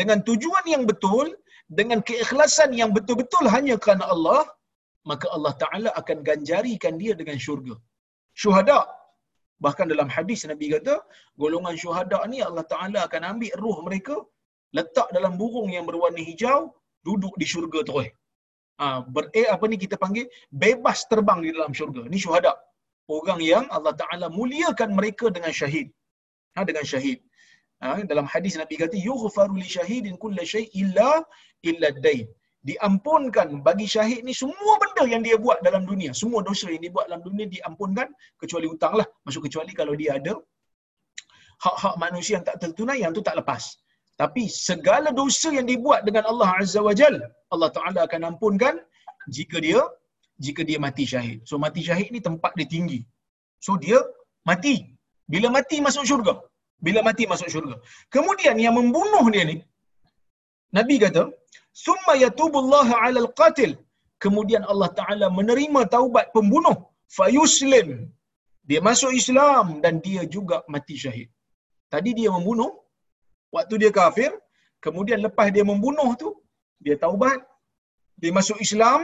Dengan tujuan yang betul. Dengan keikhlasan yang betul-betul hanya kerana Allah. Maka Allah Ta'ala akan ganjarikan dia dengan syurga. Syuhada. Bahkan dalam hadis Nabi kata, golongan syuhada ni Allah Ta'ala akan ambil ruh mereka, letak dalam burung yang berwarna hijau, duduk di syurga terus. Ha, ber, eh, apa ni kita panggil bebas terbang di dalam syurga. Ni syuhada. Orang yang Allah Taala muliakan mereka dengan syahid. Ha, dengan syahid. Ha, dalam hadis Nabi kata yughfaru li syahidin kull syai illa illa dain. Diampunkan bagi syahid ni semua benda yang dia buat dalam dunia, semua dosa yang dia buat dalam dunia diampunkan kecuali hutang lah. Masuk kecuali kalau dia ada hak-hak manusia yang tak tertunai yang tu tak lepas. Tapi segala dosa yang dibuat dengan Allah Azza wa Jal, Allah Ta'ala akan ampunkan jika dia jika dia mati syahid. So mati syahid ni tempat dia tinggi. So dia mati. Bila mati masuk syurga. Bila mati masuk syurga. Kemudian yang membunuh dia ni, Nabi kata, Summa yatubullah ala al-qatil. Kemudian Allah Ta'ala menerima taubat pembunuh. Fayuslim. Dia masuk Islam dan dia juga mati syahid. Tadi dia membunuh, waktu dia kafir, kemudian lepas dia membunuh tu, dia taubat, dia masuk Islam,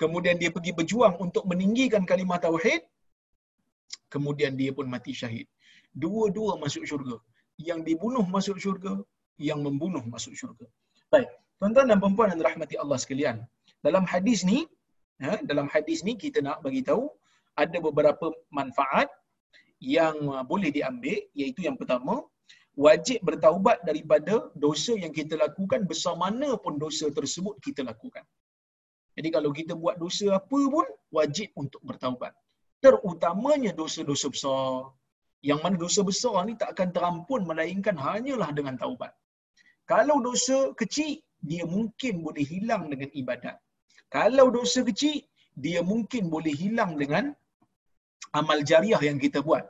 kemudian dia pergi berjuang untuk meninggikan kalimah tauhid, kemudian dia pun mati syahid. Dua-dua masuk syurga. Yang dibunuh masuk syurga, yang membunuh masuk syurga. Baik, tuan-tuan dan puan yang rahmati Allah sekalian. Dalam hadis ni, ya, dalam hadis ni kita nak bagi tahu ada beberapa manfaat yang boleh diambil iaitu yang pertama wajib bertaubat daripada dosa yang kita lakukan besar mana pun dosa tersebut kita lakukan. Jadi kalau kita buat dosa apa pun wajib untuk bertaubat. Terutamanya dosa-dosa besar. Yang mana dosa besar ni tak akan terampun melainkan hanyalah dengan taubat. Kalau dosa kecil, dia mungkin boleh hilang dengan ibadat. Kalau dosa kecil, dia mungkin boleh hilang dengan amal jariah yang kita buat.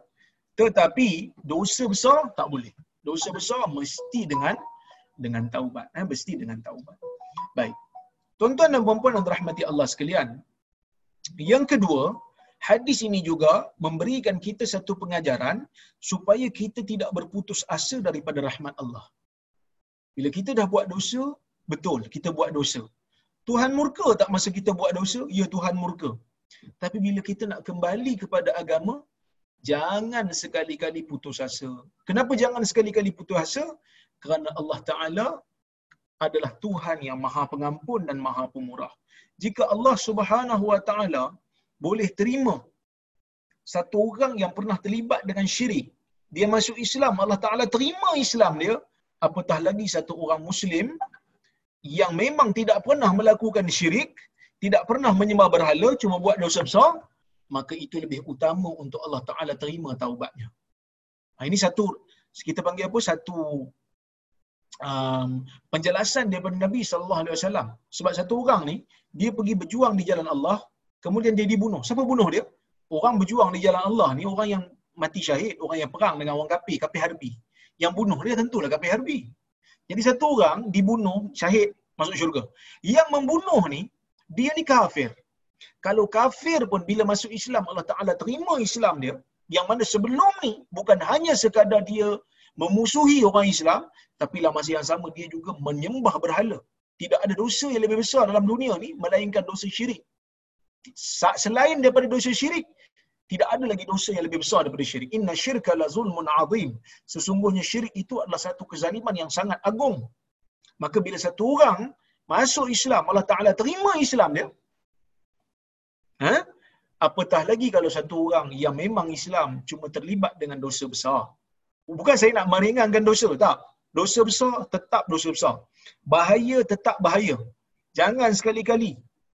Tetapi dosa besar tak boleh dosa besar mesti dengan dengan taubat eh mesti dengan taubat baik tuan-tuan dan puan-puan yang dirahmati Allah sekalian yang kedua hadis ini juga memberikan kita satu pengajaran supaya kita tidak berputus asa daripada rahmat Allah bila kita dah buat dosa betul kita buat dosa Tuhan murka tak masa kita buat dosa ya Tuhan murka tapi bila kita nak kembali kepada agama jangan sekali-kali putus asa. Kenapa jangan sekali-kali putus asa? Kerana Allah Ta'ala adalah Tuhan yang maha pengampun dan maha pemurah. Jika Allah Subhanahu Wa Ta'ala boleh terima satu orang yang pernah terlibat dengan syirik. Dia masuk Islam Allah Taala terima Islam dia. Apatah lagi satu orang muslim yang memang tidak pernah melakukan syirik tidak pernah menyembah berhala cuma buat dosa besar maka itu lebih utama untuk Allah Taala terima taubatnya. Ha, ini satu kita panggil apa? Satu um, penjelasan daripada Nabi sallallahu alaihi wasallam. Sebab satu orang ni dia pergi berjuang di jalan Allah kemudian dia dibunuh. Siapa bunuh dia? Orang berjuang di jalan Allah ni orang yang mati syahid orang yang perang dengan orang kafir kafir harbi. Yang bunuh dia tentulah kafir harbi. Jadi satu orang dibunuh syahid masuk syurga. Yang membunuh ni dia ni kafir. Kalau kafir pun bila masuk Islam Allah Taala terima Islam dia yang mana sebelum ni bukan hanya sekadar dia memusuhi orang Islam tapi dalam masa yang sama dia juga menyembah berhala. Tidak ada dosa yang lebih besar dalam dunia ni melainkan dosa syirik selain daripada dosa syirik tidak ada lagi dosa yang lebih besar daripada syirik. Inna syirka la zulmun azim. Sesungguhnya syirik itu adalah satu kezaliman yang sangat agung. Maka bila satu orang masuk Islam Allah Taala terima Islam dia ha? Apatah lagi kalau satu orang yang memang Islam cuma terlibat dengan dosa besar? Bukan saya nak meringankan dosa tak. Dosa besar tetap dosa besar. Bahaya tetap bahaya. Jangan sekali-kali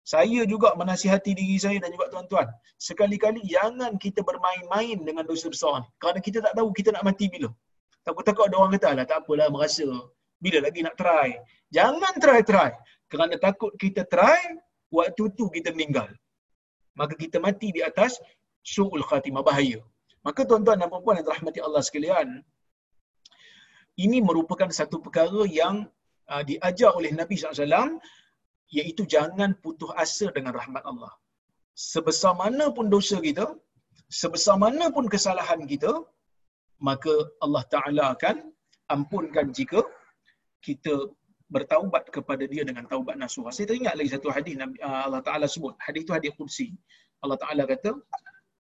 saya juga menasihati diri saya dan juga tuan-tuan. Sekali-kali jangan kita bermain-main dengan dosa besar ni kerana kita tak tahu kita nak mati bila. Takut-takut ada orang kata lah tak apalah merasa bila lagi nak try. Jangan try-try. Kerana takut kita try waktu tu kita meninggal. Maka kita mati di atas su'ul khatimah bahaya. Maka tuan-tuan dan puan-puan yang dirahmati Allah sekalian ini merupakan satu perkara yang uh, diajar oleh Nabi SAW iaitu jangan putus asa dengan rahmat Allah. Sebesar mana pun dosa kita, sebesar mana pun kesalahan kita, maka Allah Ta'ala akan ampunkan jika kita bertaubat kepada dia dengan taubat nasuha. Saya teringat lagi satu hadis uh, Allah Ta'ala sebut. Hadis itu hadis kursi. Allah Ta'ala kata,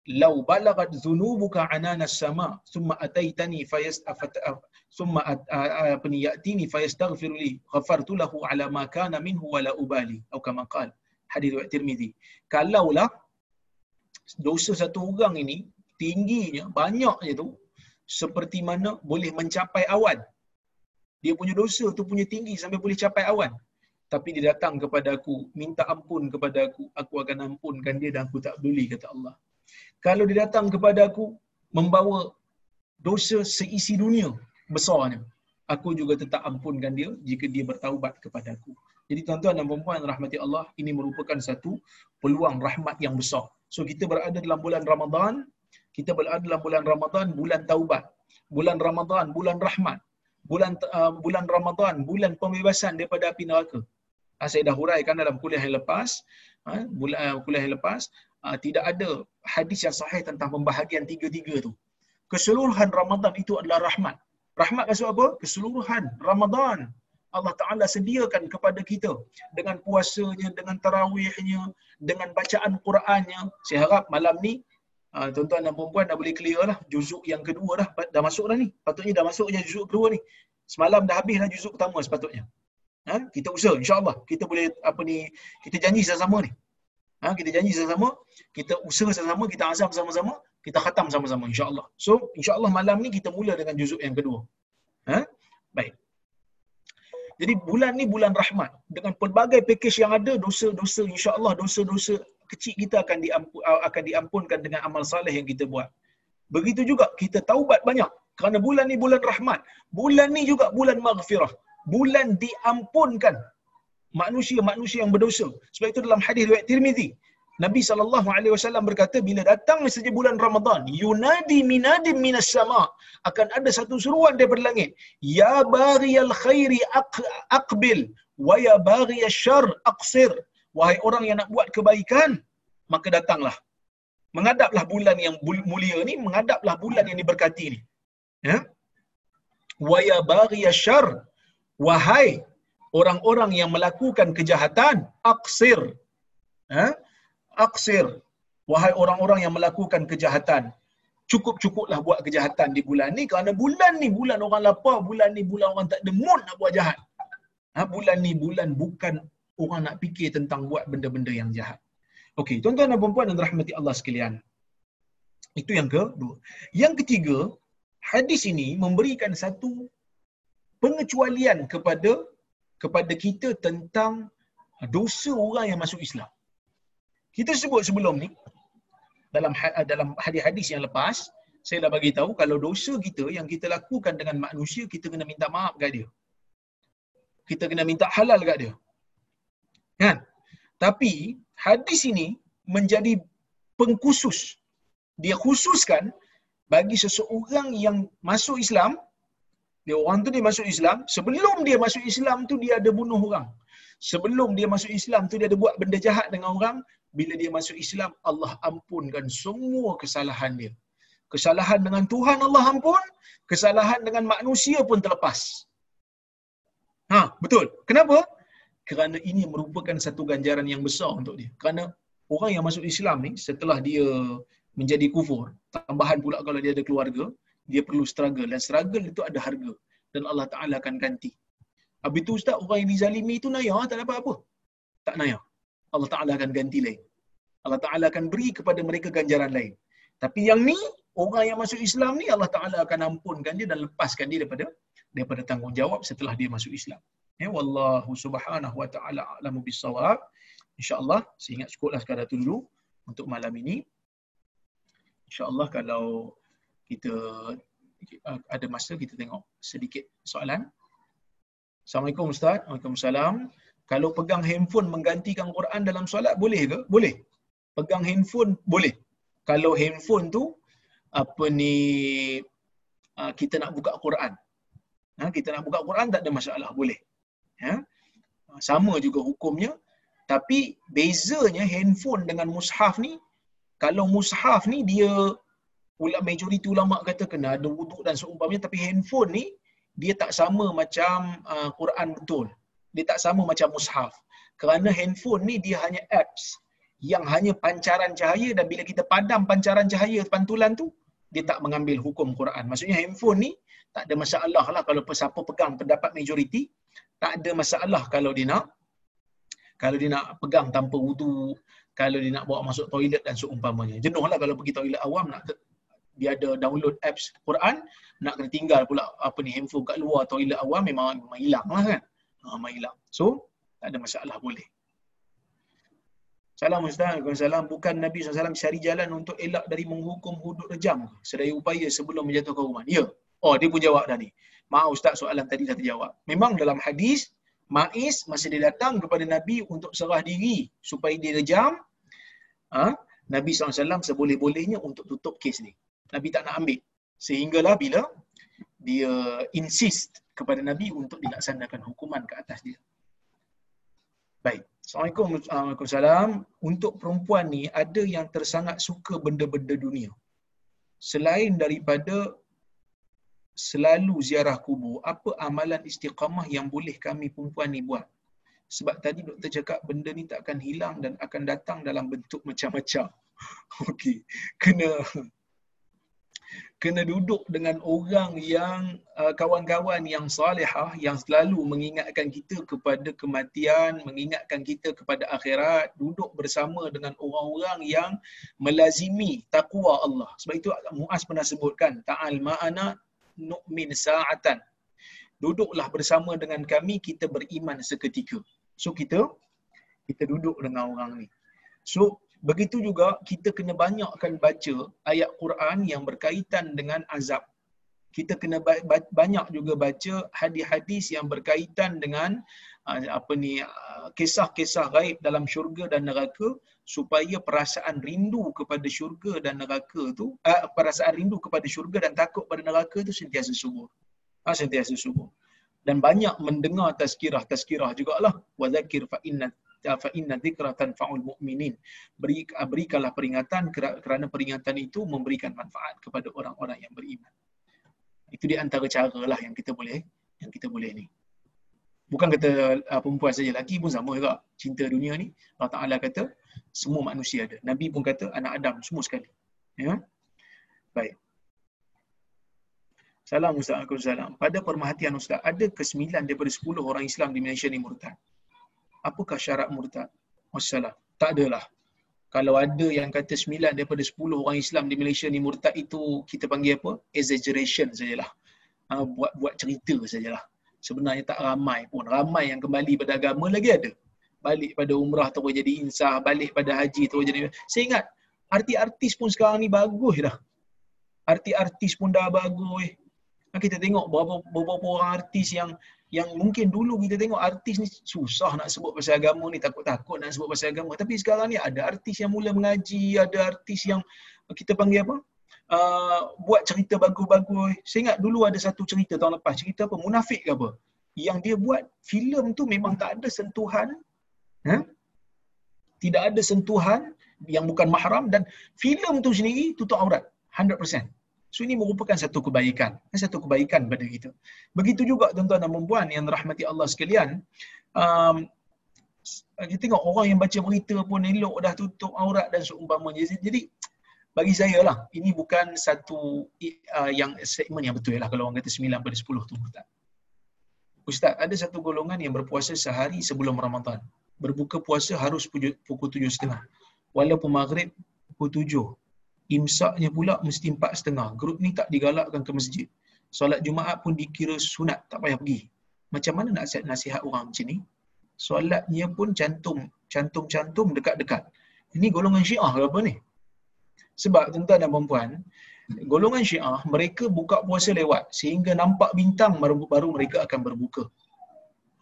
lau balagat zunubuka anana sama summa ataitani fayas summa apa ni yatini fayastaghfiru li ghafartu lahu ala ma kana minhu wala ubali. Atau kama qala hadis riwayat Tirmizi. Kalaulah dosa satu orang ini tingginya banyaknya tu seperti mana boleh mencapai awan. Dia punya dosa tu punya tinggi sampai boleh capai awan. Tapi dia datang kepada aku minta ampun kepada aku aku akan ampunkan dia dan aku tak peduli kata Allah kalau dia datang kepada aku membawa dosa seisi dunia besarnya aku juga tetap ampunkan dia jika dia bertaubat kepada aku. Jadi tuan-tuan dan puan-puan rahmati Allah ini merupakan satu peluang rahmat yang besar. So kita berada dalam bulan Ramadan kita berada dalam bulan Ramadan bulan taubat bulan Ramadan bulan rahmat bulan uh, bulan Ramadan bulan pembebasan daripada api neraka. Ha, saya dah huraikan dalam kuliah yang lepas ha, bulan uh, kuliah yang lepas uh, tidak ada hadis yang sahih tentang pembahagian tiga-tiga tu keseluruhan Ramadan itu adalah rahmat Rahmat maksud apa? Keseluruhan Ramadan. Allah Ta'ala sediakan kepada kita dengan puasanya, dengan tarawihnya, dengan bacaan Qurannya. Saya harap malam ni, ah, tuan-tuan dan perempuan dah boleh clear lah. Juzuk yang kedua dah, dah masuk dah ni. Patutnya dah masuk je juzuk kedua ni. Semalam dah habis dah juzuk pertama sepatutnya. Ha? Kita usaha, insyaAllah. Kita boleh, apa ni, kita janji sama-sama ni. Ha? Kita janji sama-sama, kita usaha sama-sama, kita azam sama-sama, kita khatam sama-sama insya-Allah. So insya-Allah malam ni kita mula dengan juzuk yang kedua. Ha? Baik. Jadi bulan ni bulan rahmat. Dengan pelbagai pakej yang ada, dosa-dosa insya-Allah dosa-dosa kecil kita akan diampun, akan diampunkan dengan amal saleh yang kita buat. Begitu juga kita taubat banyak kerana bulan ni bulan rahmat. Bulan ni juga bulan maghfirah. Bulan diampunkan manusia-manusia yang berdosa. Sebab itu dalam hadis riwayat Tirmizi, Nabi sallallahu alaihi wasallam berkata bila datang saja bulan Ramadan, yunadi minadim minas sama, akan ada satu seruan daripada langit. Ya baghiyal khairi aqbil wa ya baghiyasy syarr aqsir. Wahai orang yang nak buat kebaikan, maka datanglah. Menghadaplah bulan yang mulia ni, menghadaplah bulan yang diberkati ni. Ya? Wa ya baghiyasy syarr. Wahai orang-orang yang melakukan kejahatan, aqsir. Ha? aksir wahai orang-orang yang melakukan kejahatan cukup-cukuplah buat kejahatan di bulan ni kerana bulan ni bulan orang lapar bulan ni bulan orang tak ada mood nak buat jahat ha, bulan ni bulan bukan orang nak fikir tentang buat benda-benda yang jahat Okey, tuan-tuan dan puan-puan yang dirahmati Allah sekalian. Itu yang kedua. Yang ketiga, hadis ini memberikan satu pengecualian kepada kepada kita tentang dosa orang yang masuk Islam. Kita sebut sebelum ni dalam ha- dalam hadis-hadis yang lepas, saya dah bagi tahu kalau dosa kita yang kita lakukan dengan manusia kita kena minta maaf kat dia. Kita kena minta halal kat dia. Kan? Tapi hadis ini menjadi pengkhusus. Dia khususkan bagi seseorang yang masuk Islam, dia orang tu dia masuk Islam, sebelum dia masuk Islam tu dia ada bunuh orang. Sebelum dia masuk Islam tu dia ada buat benda jahat dengan orang, bila dia masuk Islam Allah ampunkan semua kesalahan dia. Kesalahan dengan Tuhan Allah ampun, kesalahan dengan manusia pun terlepas. Ha, betul. Kenapa? Kerana ini merupakan satu ganjaran yang besar untuk dia. Kerana orang yang masuk Islam ni setelah dia menjadi kufur, tambahan pula kalau dia ada keluarga, dia perlu struggle dan struggle itu ada harga dan Allah Taala akan ganti. Habis tu ustaz orang yang dizalimi itu naya tak dapat apa? Tak naya. Allah Taala akan ganti lain. Allah Taala akan beri kepada mereka ganjaran lain. Tapi yang ni orang yang masuk Islam ni Allah Taala akan ampunkan dia dan lepaskan dia daripada daripada tanggungjawab setelah dia masuk Islam. Ya wallahu subhanahu wa taala alamu bisawab. Insya-Allah saya ingat cukuplah sekadar itu dulu untuk malam ini. Insya-Allah kalau kita uh, ada masa kita tengok sedikit soalan. Assalamualaikum Ustaz. Waalaikumsalam. Kalau pegang handphone menggantikan Quran dalam solat boleh ke? Boleh. Pegang handphone boleh. Kalau handphone tu apa ni uh, kita nak buka Quran. Ha, kita nak buka Quran tak ada masalah, boleh. Ya. Sama juga hukumnya. Tapi bezanya handphone dengan mushaf ni, kalau mushaf ni dia ulama majoriti ulama kata kena ada wuduk dan seumpamanya tapi handphone ni dia tak sama macam uh, Quran betul. Dia tak sama macam mushaf. Kerana handphone ni dia hanya apps yang hanya pancaran cahaya dan bila kita padam pancaran cahaya pantulan tu dia tak mengambil hukum Quran. Maksudnya handphone ni tak ada masalah lah kalau siapa pegang pendapat majoriti tak ada masalah kalau dia nak kalau dia nak pegang tanpa wudu kalau dia nak bawa masuk toilet dan seumpamanya. Jenuh lah kalau pergi toilet awam nak dia ada download apps Quran nak kena tinggal pula apa ni handphone kat luar toilet awam memang memang hilang lah kan ha, memang hilang so tak ada masalah boleh Salam Ustaz, Salam. Bukan Nabi SAW cari jalan untuk elak dari menghukum hudud rejam sedaya upaya sebelum menjatuhkan hukuman. Ya. Oh, dia pun jawab dah ni. Maaf Ustaz, soalan tadi dah terjawab. Memang dalam hadis, Ma'is masa dia datang kepada Nabi untuk serah diri supaya dia rejam, ha? Nabi SAW seboleh-bolehnya untuk tutup kes ni. Nabi tak nak ambil. Sehinggalah bila dia insist kepada Nabi untuk dilaksanakan hukuman ke atas dia. Baik. Assalamualaikum warahmatullahi Untuk perempuan ni ada yang tersangat suka benda-benda dunia. Selain daripada selalu ziarah kubur, apa amalan istiqamah yang boleh kami perempuan ni buat? Sebab tadi doktor cakap benda ni tak akan hilang dan akan datang dalam bentuk macam-macam. Okey. Kena kena duduk dengan orang yang uh, kawan-kawan yang salihah yang selalu mengingatkan kita kepada kematian, mengingatkan kita kepada akhirat, duduk bersama dengan orang-orang yang melazimi takwa Allah. Sebab itu Muaz pernah sebutkan, ta'al ma'ana nu'min sa'atan. Duduklah bersama dengan kami, kita beriman seketika. So kita kita duduk dengan orang ni. So Begitu juga kita kena banyakkan baca ayat Quran yang berkaitan dengan azab. Kita kena banyak juga baca hadis-hadis yang berkaitan dengan uh, apa ni uh, kisah-kisah gaib dalam syurga dan neraka supaya perasaan rindu kepada syurga dan neraka tu uh, perasaan rindu kepada syurga dan takut pada neraka tu sentiasa subur. Ha, sentiasa subur. Dan banyak mendengar tazkirah-tazkirah jugalah. Wa zakir fa inna fa inna dzikra tanfa'ul mu'minin. Beri, berikanlah peringatan kerana peringatan itu memberikan manfaat kepada orang-orang yang beriman. Itu di antara cara lah yang kita boleh yang kita boleh ni. Bukan kata uh, perempuan saja, lelaki pun sama juga. Cinta dunia ni, Allah Ta'ala kata, semua manusia ada. Nabi pun kata, anak Adam, semua sekali. Ya? Baik. Salam Ustaz Salam. Pada perhatian Ustaz, ada ke sembilan daripada sepuluh orang Islam di Malaysia ni murtad? Apakah syarat murtad? Wassalam. Tak adalah. kalau ada yang kata 9 daripada 10 orang Islam di Malaysia ni murtad itu kita panggil apa? Exaggeration sajalah. Ha, buat buat cerita sajalah. Sebenarnya tak ramai pun. Ramai yang kembali pada agama lagi ada. Balik pada umrah terus jadi insah, balik pada haji terus jadi. Saya ingat artis-artis pun sekarang ni bagus dah. Artis-artis pun dah bagus. Ha, kita tengok beberapa, beberapa orang artis yang yang mungkin dulu kita tengok artis ni susah nak sebut pasal agama ni takut-takut nak sebut pasal agama. Tapi sekarang ni ada artis yang mula mengaji ada artis yang kita panggil apa? Uh, buat cerita bagus-bagus. Saya ingat dulu ada satu cerita tahun lepas cerita apa? Munafik ke apa? Yang dia buat filem tu memang tak ada sentuhan ha? tidak ada sentuhan yang bukan mahram dan filem tu sendiri tutup aurat 100% So ini merupakan satu kebaikan. Satu kebaikan pada kita. Begitu juga tuan-tuan dan puan yang rahmati Allah sekalian. Um, kita tengok orang yang baca berita pun elok dah tutup aurat dan seumpamanya. Jadi bagi saya lah, ini bukan satu uh, yang segmen yang betul lah kalau orang kata 9 pada 10 tu. Ustaz. Ustaz, ada satu golongan yang berpuasa sehari sebelum Ramadan. Berbuka puasa harus pukul 7.30. Walaupun maghrib pukul 7 imsaknya pula mesti empat setengah. Grup ni tak digalakkan ke masjid. Solat Jumaat pun dikira sunat, tak payah pergi. Macam mana nak nasihat orang macam ni? Solatnya pun cantum, cantum-cantum dekat-dekat. Ini golongan syiah ke apa ni? Sebab tuan-tuan dan perempuan, golongan syiah, mereka buka puasa lewat sehingga nampak bintang baru, baru mereka akan berbuka.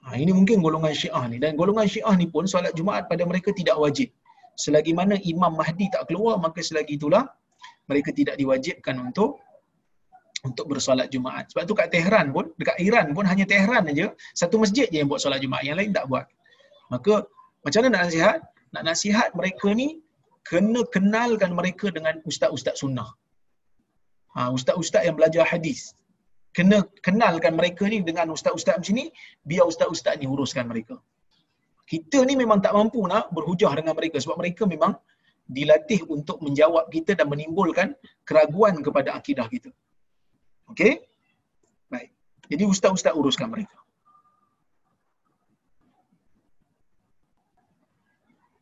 Ha, ini mungkin golongan syiah ni. Dan golongan syiah ni pun solat Jumaat pada mereka tidak wajib selagi mana Imam Mahdi tak keluar maka selagi itulah mereka tidak diwajibkan untuk untuk bersolat Jumaat. Sebab tu kat Tehran pun, dekat Iran pun hanya Tehran aja satu masjid je yang buat solat Jumaat, yang lain tak buat. Maka macam mana nak nasihat? Nak nasihat mereka ni kena kenalkan mereka dengan ustaz-ustaz sunnah. Ha, ustaz-ustaz yang belajar hadis. Kena kenalkan mereka ni dengan ustaz-ustaz macam ni, biar ustaz-ustaz ni uruskan mereka kita ni memang tak mampu nak berhujah dengan mereka sebab mereka memang dilatih untuk menjawab kita dan menimbulkan keraguan kepada akidah kita. Okey? Baik. Jadi ustaz-ustaz uruskan mereka.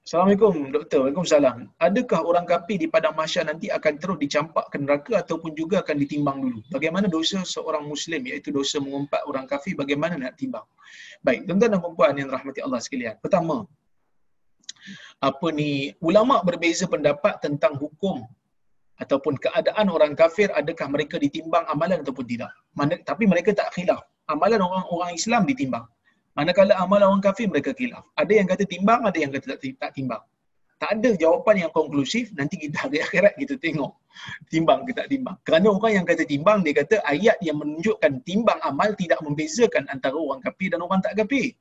Assalamualaikum doktor. Waalaikumsalam. Adakah orang kafir di padang mahsyar nanti akan terus dicampak ke neraka ataupun juga akan ditimbang dulu? Bagaimana dosa seorang muslim iaitu dosa mengumpat orang kafir bagaimana nak timbang? Baik, tuan-tuan dan puan yang rahmati Allah sekalian. Pertama, apa ni ulama berbeza pendapat tentang hukum ataupun keadaan orang kafir adakah mereka ditimbang amalan ataupun tidak. Mana, tapi mereka tak khilaf. Amalan orang-orang Islam ditimbang. Manakala amal orang kafir mereka khilaf. Ada yang kata timbang, ada yang kata tak, tak timbang. Tak ada jawapan yang konklusif, nanti kita hari akhirat kita tengok timbang ke tak timbang. Kerana orang yang kata timbang, dia kata ayat yang menunjukkan timbang amal tidak membezakan antara orang kafir dan orang tak kafir.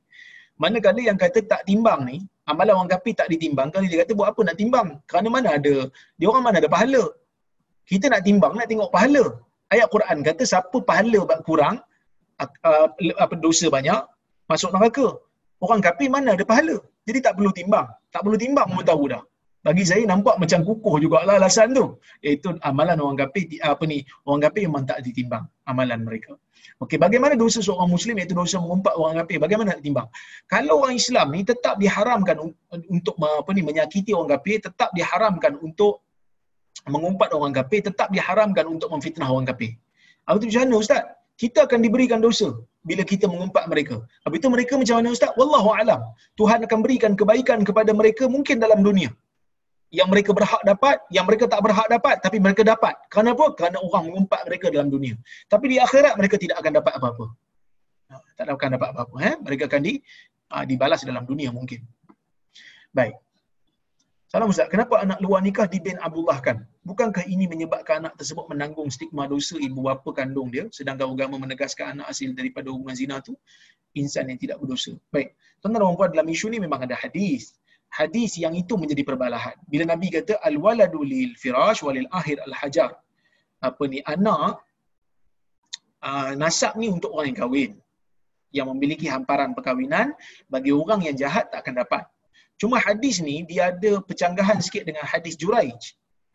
Manakala yang kata tak timbang ni, amalan orang kafir tak ditimbang, kalau dia kata buat apa nak timbang? Kerana mana ada, dia orang mana ada pahala? Kita nak timbang, nak tengok pahala. Ayat Quran kata siapa pahala kurang, uh, apa dosa banyak, masuk neraka. Orang kafir mana ada pahala? Jadi tak perlu timbang. Tak perlu timbang pun tahu dah. Bagi saya nampak macam kukuh jugalah alasan tu. Iaitu amalan orang kafir apa ni? Orang kafir memang tak ditimbang amalan mereka. Okey, bagaimana dosa seorang muslim iaitu dosa mengumpat orang kafir? Bagaimana nak timbang? Kalau orang Islam ni tetap diharamkan untuk apa ni menyakiti orang kafir, tetap diharamkan untuk mengumpat orang kafir, tetap diharamkan untuk memfitnah orang kafir. Apa tu mana ustaz? kita akan diberikan dosa bila kita mengumpat mereka. Habis itu mereka macam mana Ustaz? Wallahu alam. Tuhan akan berikan kebaikan kepada mereka mungkin dalam dunia. Yang mereka berhak dapat, yang mereka tak berhak dapat, tapi mereka dapat. Kenapa? Kerana orang mengumpat mereka dalam dunia. Tapi di akhirat mereka tidak akan dapat apa-apa. Tak akan dapat apa-apa. Eh? Mereka akan di, ha, dibalas dalam dunia mungkin. Baik. Salam Ustaz, kenapa anak luar nikah dibin Abdullah kan? Bukankah ini menyebabkan anak tersebut menanggung stigma dosa ibu bapa kandung dia sedangkan agama menegaskan anak hasil daripada hubungan zina tu insan yang tidak berdosa. Baik. Tuan-tuan dan puan dalam isu ni memang ada hadis. Hadis yang itu menjadi perbalahan. Bila Nabi kata al-waladu lil firash walil akhir al-hajar. Apa ni anak uh, nasab ni untuk orang yang kahwin yang memiliki hamparan perkahwinan bagi orang yang jahat tak akan dapat Cuma hadis ni dia ada pecanggahan sikit dengan hadis Juraij.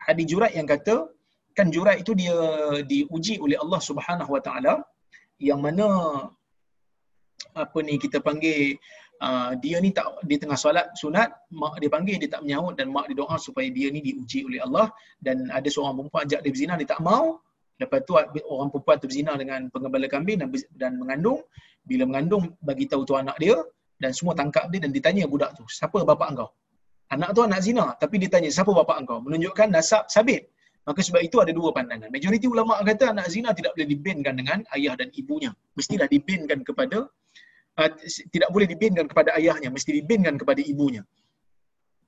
Hadis Juraij yang kata kan Juraij itu dia diuji oleh Allah Subhanahu Wa Taala yang mana apa ni kita panggil uh, dia ni tak dia tengah solat sunat mak dia panggil dia tak menyahut dan mak dia doa supaya dia ni diuji oleh Allah. Dan ada seorang perempuan ajak dia berzina dia tak mau. Lepas tu orang perempuan tu berzina dengan pengembala kambing dan, dan mengandung. Bila mengandung bagi tahu tu anak dia dan semua tangkap dia dan ditanya budak tu siapa bapa engkau? Anak tu anak zina tapi dia tanya siapa bapa engkau? Menunjukkan nasab sabit. Maka sebab itu ada dua pandangan. Majoriti ulama kata anak zina tidak boleh dibinkan dengan ayah dan ibunya. Mestilah dibinkan kepada uh, tidak boleh dibinkan kepada ayahnya mesti dibinkan kepada ibunya.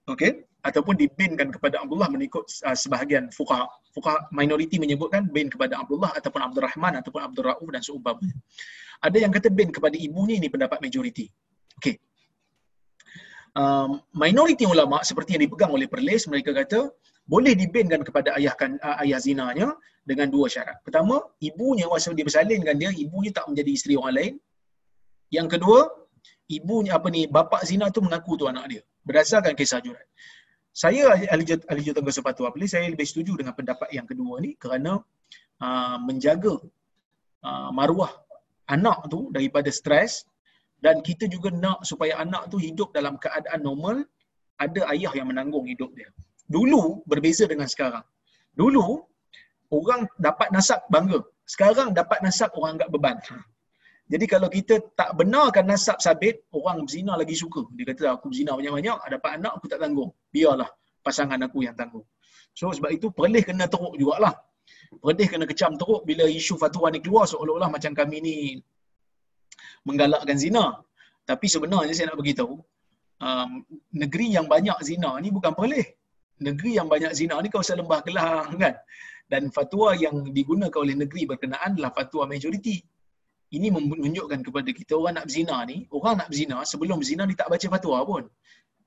Okey? Ataupun dibinkan kepada Abdullah mengikut uh, sebahagian fuqaha. Fuqaha minoriti menyebutkan bin kepada Abdullah ataupun Abdul Rahman ataupun Abdul Rauf dan seumpamanya. Ada yang kata bin kepada ibunya ini pendapat majoriti okey um, minoriti ulama seperti yang dipegang oleh Perlis mereka kata boleh dibinkan kepada ayah kan uh, ayah zinanya dengan dua syarat. Pertama, ibunya masa dia bersalinkan dia, ibunya tak menjadi isteri orang lain. Yang kedua, ibunya apa ni, bapa zina tu mengaku tu anak dia berdasarkan kisah jurat. Saya ahli ahli juruterangga sepatu apa saya lebih setuju dengan pendapat yang kedua ni kerana uh, menjaga uh, maruah anak tu daripada stres dan kita juga nak supaya anak tu hidup dalam keadaan normal ada ayah yang menanggung hidup dia. Dulu berbeza dengan sekarang. Dulu orang dapat nasab bangga. Sekarang dapat nasab orang anggap beban. Jadi kalau kita tak benarkan nasab sabit, orang berzina lagi suka. Dia kata aku berzina banyak-banyak, dapat anak aku tak tanggung. Biarlah pasangan aku yang tanggung. So sebab itu perlih kena teruk jugalah. Perlih kena kecam teruk bila isu fatwa ni keluar seolah-olah macam kami ni menggalakkan zina. Tapi sebenarnya saya nak beritahu, um, negeri yang banyak zina ni bukan perlih. Negeri yang banyak zina ni kawasan lembah kelang kan. Dan fatwa yang digunakan oleh negeri berkenaan adalah fatwa majoriti. Ini menunjukkan kepada kita orang nak berzina ni, orang nak berzina sebelum berzina ni tak baca fatwa pun.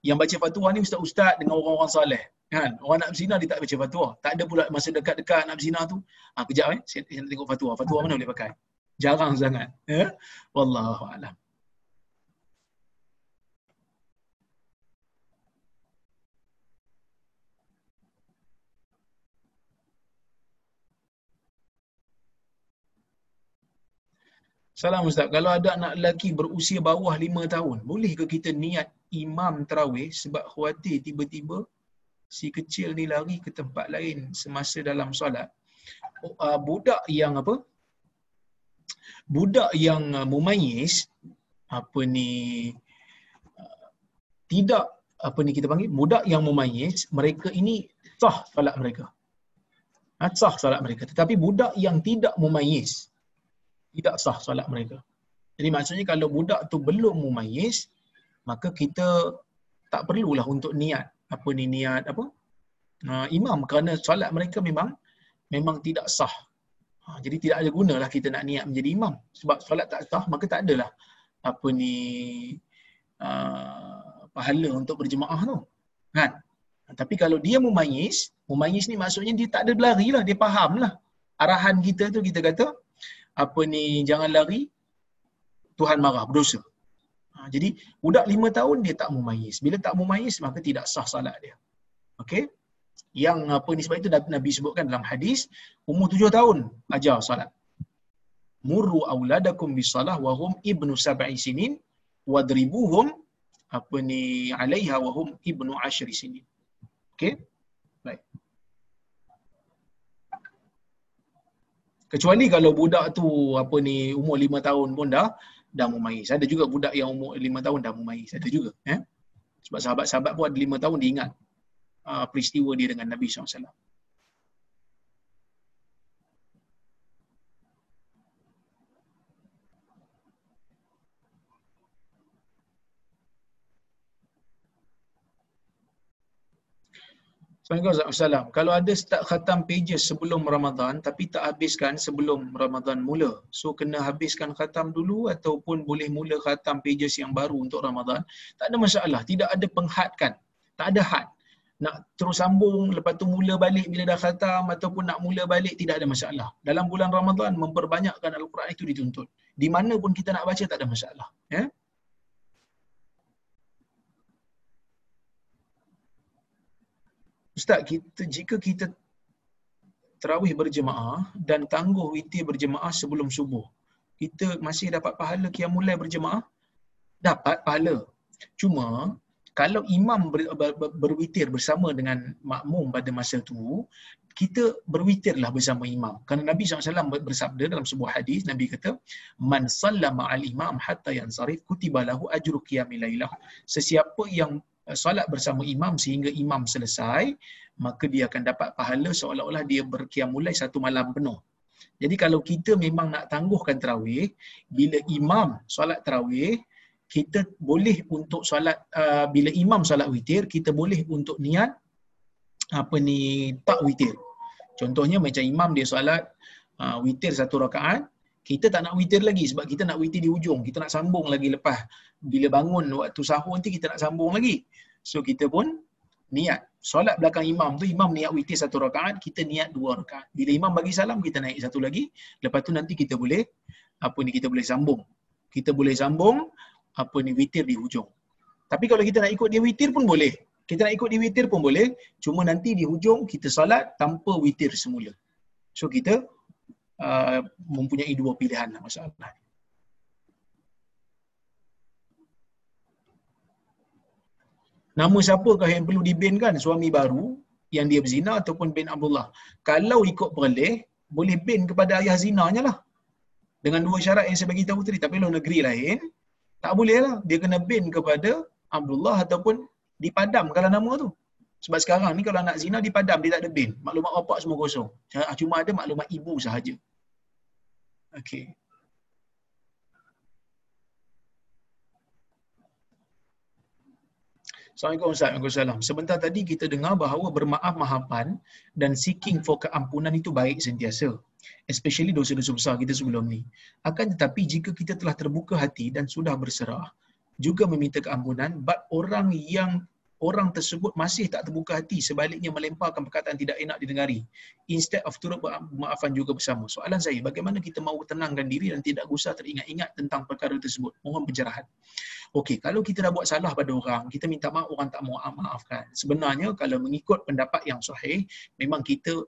Yang baca fatwa ni ustaz-ustaz dengan orang-orang soleh. Kan? Orang nak berzina dia tak baca fatwa. Tak ada pula masa dekat-dekat nak berzina tu. Ha, kejap eh, saya, saya tengok fatwa. Fatwa mana boleh pakai? Jarang sangat. Ya? Wallahu a'lam. Salam Ustaz, kalau ada anak lelaki berusia bawah lima tahun, boleh ke kita niat imam terawih sebab khawatir tiba-tiba si kecil ni lari ke tempat lain semasa dalam solat? Uh, budak yang apa? Budak yang uh, mumayyiz apa ni uh, tidak apa ni kita panggil budak yang mumayyiz mereka ini sah solat mereka. Ha, sah solat mereka. Tetapi budak yang tidak mumayyiz tidak sah solat mereka. Jadi maksudnya kalau budak tu belum mumayyiz, maka kita tak perlulah untuk niat apa ni niat apa? Uh, imam kerana solat mereka memang memang tidak sah. Ha, jadi tidak ada gunalah kita nak niat menjadi imam sebab solat tak sah maka tak adalah apa ni uh, pahala untuk berjemaah tu. Kan? Tapi kalau dia mumayyiz, mumayyiz ni maksudnya dia tak ada berlari lah, dia faham lah. Arahan kita tu kita kata, apa ni jangan lari Tuhan marah berdosa. Ha, jadi budak lima tahun dia tak mumayyiz. Bila tak mumayyiz maka tidak sah salat dia. Okey? Yang apa ni sebab itu Nabi sebutkan dalam hadis umur tujuh tahun ajar salat. Murru auladakum bisalah wa hum ibnu sab'i sinin wadribuhum apa ni alaiha wa hum ibnu ashri sinin. Okey? Baik. Kecuali kalau budak tu apa ni umur lima tahun pun dah dah mumayyiz. Ada juga budak yang umur lima tahun dah mumayyiz. Ada juga. Eh? Sebab sahabat-sahabat pun ada lima tahun dia ingat uh, peristiwa dia dengan Nabi SAW. Assalamualaikum. Kalau ada start khatam pages sebelum Ramadan tapi tak habiskan sebelum Ramadan mula. So kena habiskan khatam dulu ataupun boleh mula khatam pages yang baru untuk Ramadan. Tak ada masalah. Tidak ada penghadkan. Tak ada had. Nak terus sambung lepas tu mula balik bila dah khatam ataupun nak mula balik tidak ada masalah. Dalam bulan Ramadan memperbanyakkan Al-Quran itu dituntut. Di mana pun kita nak baca tak ada masalah. Ya? Yeah? Ustaz, kita, jika kita terawih berjemaah dan tangguh witir berjemaah sebelum subuh, kita masih dapat pahala qiyamul lail berjemaah? Dapat pahala. Cuma kalau imam ber, ber, ber, berwitir bersama dengan makmum pada masa tu, kita berwitirlah bersama imam. Kerana Nabi SAW bersabda dalam sebuah hadis, Nabi kata, Man sallama al imam hatta yansarif kutiba lahu ajru qiyamil lailah. Sesiapa yang uh, solat bersama imam sehingga imam selesai, maka dia akan dapat pahala seolah-olah dia berkiamulai satu malam penuh. Jadi kalau kita memang nak tangguhkan tarawih, bila imam solat tarawih, kita boleh untuk solat uh, bila imam solat witir, kita boleh untuk niat apa ni tak witir. Contohnya macam imam dia solat uh, witir satu rakaat, kita tak nak witir lagi sebab kita nak witir di hujung. Kita nak sambung lagi lepas bila bangun waktu sahur nanti kita nak sambung lagi. So kita pun niat solat belakang imam tu imam niat witir satu rakaat kita niat dua rakaat bila imam bagi salam kita naik satu lagi lepas tu nanti kita boleh apa ni kita boleh sambung kita boleh sambung apa ni witir di hujung tapi kalau kita nak ikut dia witir pun boleh kita nak ikut dia witir pun boleh cuma nanti di hujung kita solat tanpa witir semula so kita uh, mempunyai dua pilihan lah masalah nama siapakah yang perlu dibenkan suami baru yang dia berzina ataupun bin Abdullah. Kalau ikut perleh, boleh bin kepada ayah zinanya lah. Dengan dua syarat yang saya bagi tahu tadi. Tapi kalau negeri lain, tak boleh lah. Dia kena bin kepada Abdullah ataupun dipadamkan nama tu. Sebab sekarang ni kalau anak zina dipadam, dia tak ada bin. Maklumat bapak semua kosong. Cuma ada maklumat ibu sahaja. Okay. Assalamualaikum Ustaz. Waalaikumsalam. Sebentar tadi kita dengar bahawa bermaaf mahapan dan seeking for keampunan itu baik sentiasa. Especially dosa-dosa besar kita sebelum ni. Akan tetapi jika kita telah terbuka hati dan sudah berserah, juga meminta keampunan, but orang yang orang tersebut masih tak terbuka hati sebaliknya melemparkan perkataan tidak enak didengari. Instead of turut bermaafan juga bersama. Soalan saya bagaimana kita mahu tenangkan diri dan tidak gusar teringat-ingat tentang perkara tersebut? Mohon pencerahan okey kalau kita dah buat salah pada orang kita minta maaf orang tak mau maafkan. Sebenarnya kalau mengikut pendapat yang sahih memang kita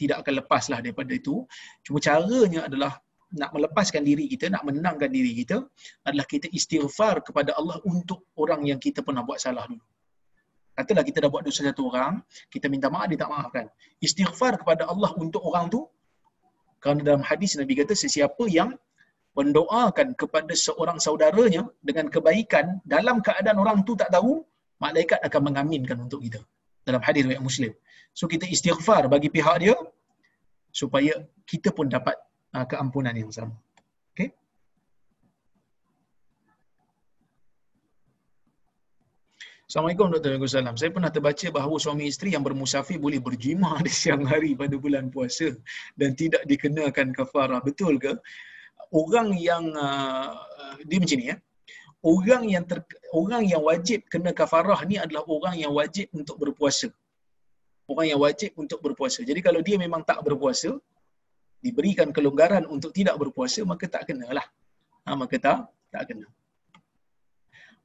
tidak akan lepaslah daripada itu cuma caranya adalah nak melepaskan diri kita, nak menenangkan diri kita adalah kita istighfar kepada Allah untuk orang yang kita pernah buat salah dulu. Katalah kita dah buat dosa satu orang, kita minta maaf, dia tak maafkan. Istighfar kepada Allah untuk orang tu, kerana dalam hadis Nabi kata, sesiapa yang mendoakan kepada seorang saudaranya dengan kebaikan, dalam keadaan orang tu tak tahu, malaikat akan mengaminkan untuk kita. Dalam hadis riwayat Muslim. So kita istighfar bagi pihak dia, supaya kita pun dapat uh, keampunan yang sama. Assalamualaikum Dr. Waalaikumsalam. Saya pernah terbaca bahawa suami isteri yang bermusafir boleh berjima di siang hari pada bulan puasa dan tidak dikenakan kafarah. Betul ke? Orang yang uh, dia macam ni ya. Orang yang ter, orang yang wajib kena kafarah ni adalah orang yang wajib untuk berpuasa. Orang yang wajib untuk berpuasa. Jadi kalau dia memang tak berpuasa, diberikan kelonggaran untuk tidak berpuasa, maka tak kenalah. Ha, maka tak, tak kena.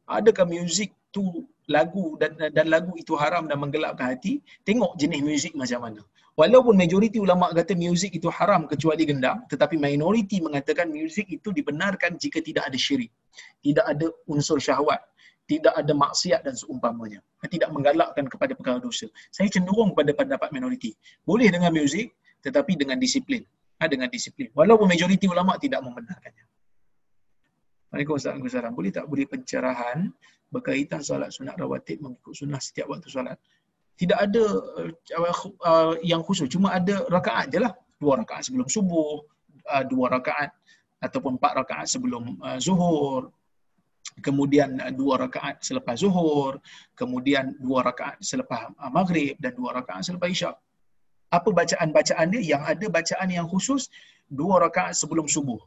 Adakah muzik tu lagu dan dan lagu itu haram dan menggelapkan hati, tengok jenis muzik macam mana. Walaupun majoriti ulama kata muzik itu haram kecuali gendang, tetapi minoriti mengatakan muzik itu dibenarkan jika tidak ada syirik, tidak ada unsur syahwat, tidak ada maksiat dan seumpamanya. Tidak menggalakkan kepada perkara dosa. Saya cenderung pada pendapat minoriti. Boleh dengan muzik tetapi dengan disiplin. Ha, dengan disiplin. Walaupun majoriti ulama tidak membenarkannya. Waalaikumsalam. Boleh tak beri pencerahan berkaitan solat sunat rawatib mengikut sunnah setiap waktu solat. Tidak ada uh, uh, yang khusus, cuma ada rakaat je lah. Dua rakaat sebelum subuh, uh, dua rakaat ataupun empat rakaat sebelum uh, zuhur, kemudian dua rakaat selepas zuhur, kemudian dua rakaat selepas maghrib dan dua rakaat selepas isyak. Apa bacaan-bacaan dia? Yang ada bacaan yang khusus, dua rakaat sebelum subuh.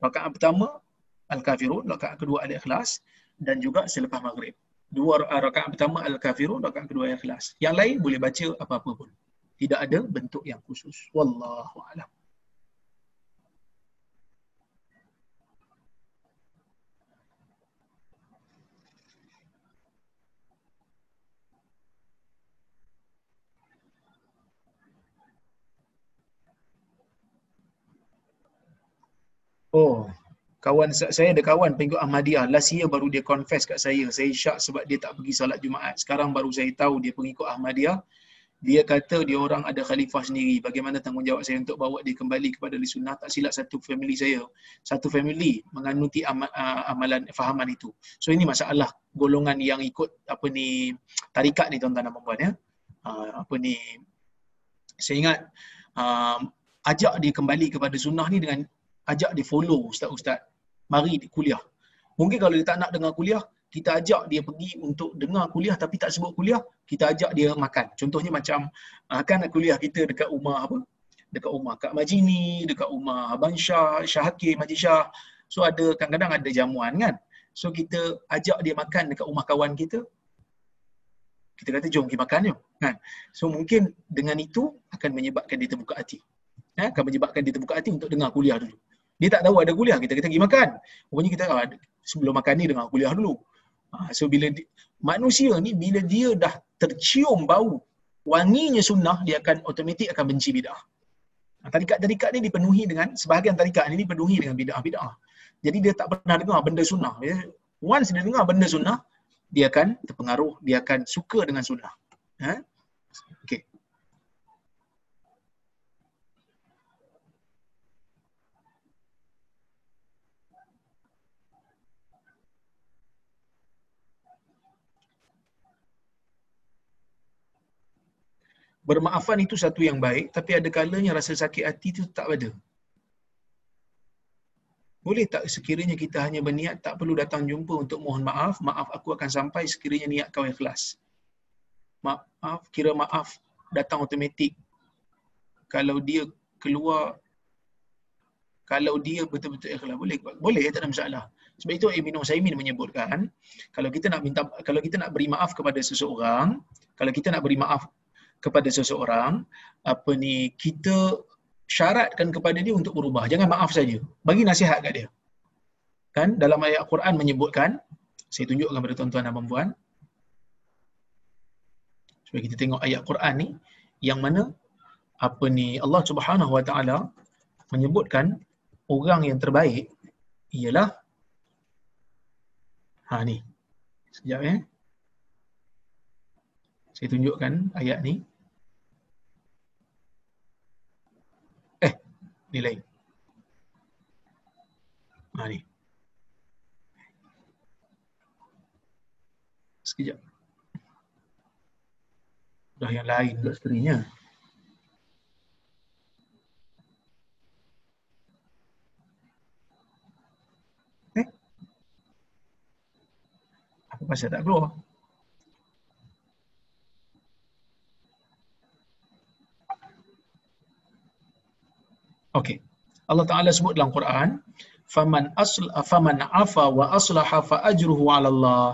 Rakaat pertama, Al-Kafirun, rakaat kedua Al-Ikhlas, dan juga selepas maghrib. Dua rakaat pertama Al-Kafirun, rakaat kedua yang ikhlas. Yang lain boleh baca apa-apa pun. Tidak ada bentuk yang khusus. Wallahu a'lam. Oh, kawan sa- saya ada kawan pengikut Ahmadiyah. Last year baru dia confess kat saya. Saya syak sebab dia tak pergi solat Jumaat. Sekarang baru saya tahu dia pengikut Ahmadiyah. Dia kata dia orang ada khalifah sendiri. Bagaimana tanggungjawab saya untuk bawa dia kembali kepada ahli sunnah? Tak silap satu family saya. Satu family menganuti ama- amalan fahaman itu. So ini masalah golongan yang ikut apa ni tarikat ni tuan-tuan dan puan ya. Apa ni saya ingat ajak dia kembali kepada sunnah ni dengan ajak dia follow ustaz-ustaz mari dia kuliah. Mungkin kalau dia tak nak dengar kuliah kita ajak dia pergi untuk dengar kuliah tapi tak sebut kuliah kita ajak dia makan. Contohnya macam uh, kan kuliah kita dekat rumah apa? Dekat rumah Kak Majini dekat rumah Abang Syah Syah Hakim Haji Syah so ada kadang-kadang ada jamuan kan? So kita ajak dia makan dekat rumah kawan kita. Kita kata jom pergi makan jom kan? So mungkin dengan itu akan menyebabkan dia terbuka hati. Eh, akan menyebabkan dia terbuka hati untuk dengar kuliah dulu dia tak tahu ada kuliah kita kata pergi makan. Rupanya kita ah, sebelum makan ni dengar kuliah dulu. Ah, so bila di, manusia ni bila dia dah tercium bau wanginya sunnah dia akan automatik akan benci bidah. Ah, tarikat-tarikat ni dipenuhi dengan sebahagian tarikat ni dipenuhi dengan bidah-bidah. Jadi dia tak pernah dengar benda sunnah. Dia- once dia dengar benda sunnah dia akan terpengaruh dia akan suka dengan sunnah. Ha okey bermaafan itu satu yang baik tapi ada kalanya rasa sakit hati itu tak ada. Boleh tak sekiranya kita hanya berniat tak perlu datang jumpa untuk mohon maaf maaf aku akan sampai sekiranya niat kau ikhlas. Maaf kira maaf datang automatik. Kalau dia keluar kalau dia betul-betul ikhlas boleh boleh tak ada masalah. Sebab itu Ibnu Saimin menyebutkan kalau kita nak minta kalau kita nak beri maaf kepada seseorang kalau kita nak beri maaf kepada seseorang apa ni kita syaratkan kepada dia untuk berubah. Jangan maaf saja. Bagi nasihat kat dia. Kan? Dalam ayat Quran menyebutkan saya tunjukkan kepada tuan-tuan dan puan supaya kita tengok ayat Quran ni yang mana apa ni Allah Subhanahu Wa Taala menyebutkan orang yang terbaik ialah ha ni. Sekejap eh saya tunjukkan ayat ni. Eh ni lain. Ha ni. Sekejap. Dah yang lain. Pula skrinya eh? Apa pasal tak keluar Okey. Allah Taala sebut dalam Quran, "Faman asl faman afa wa aslaha fa ajruhu 'ala Allah."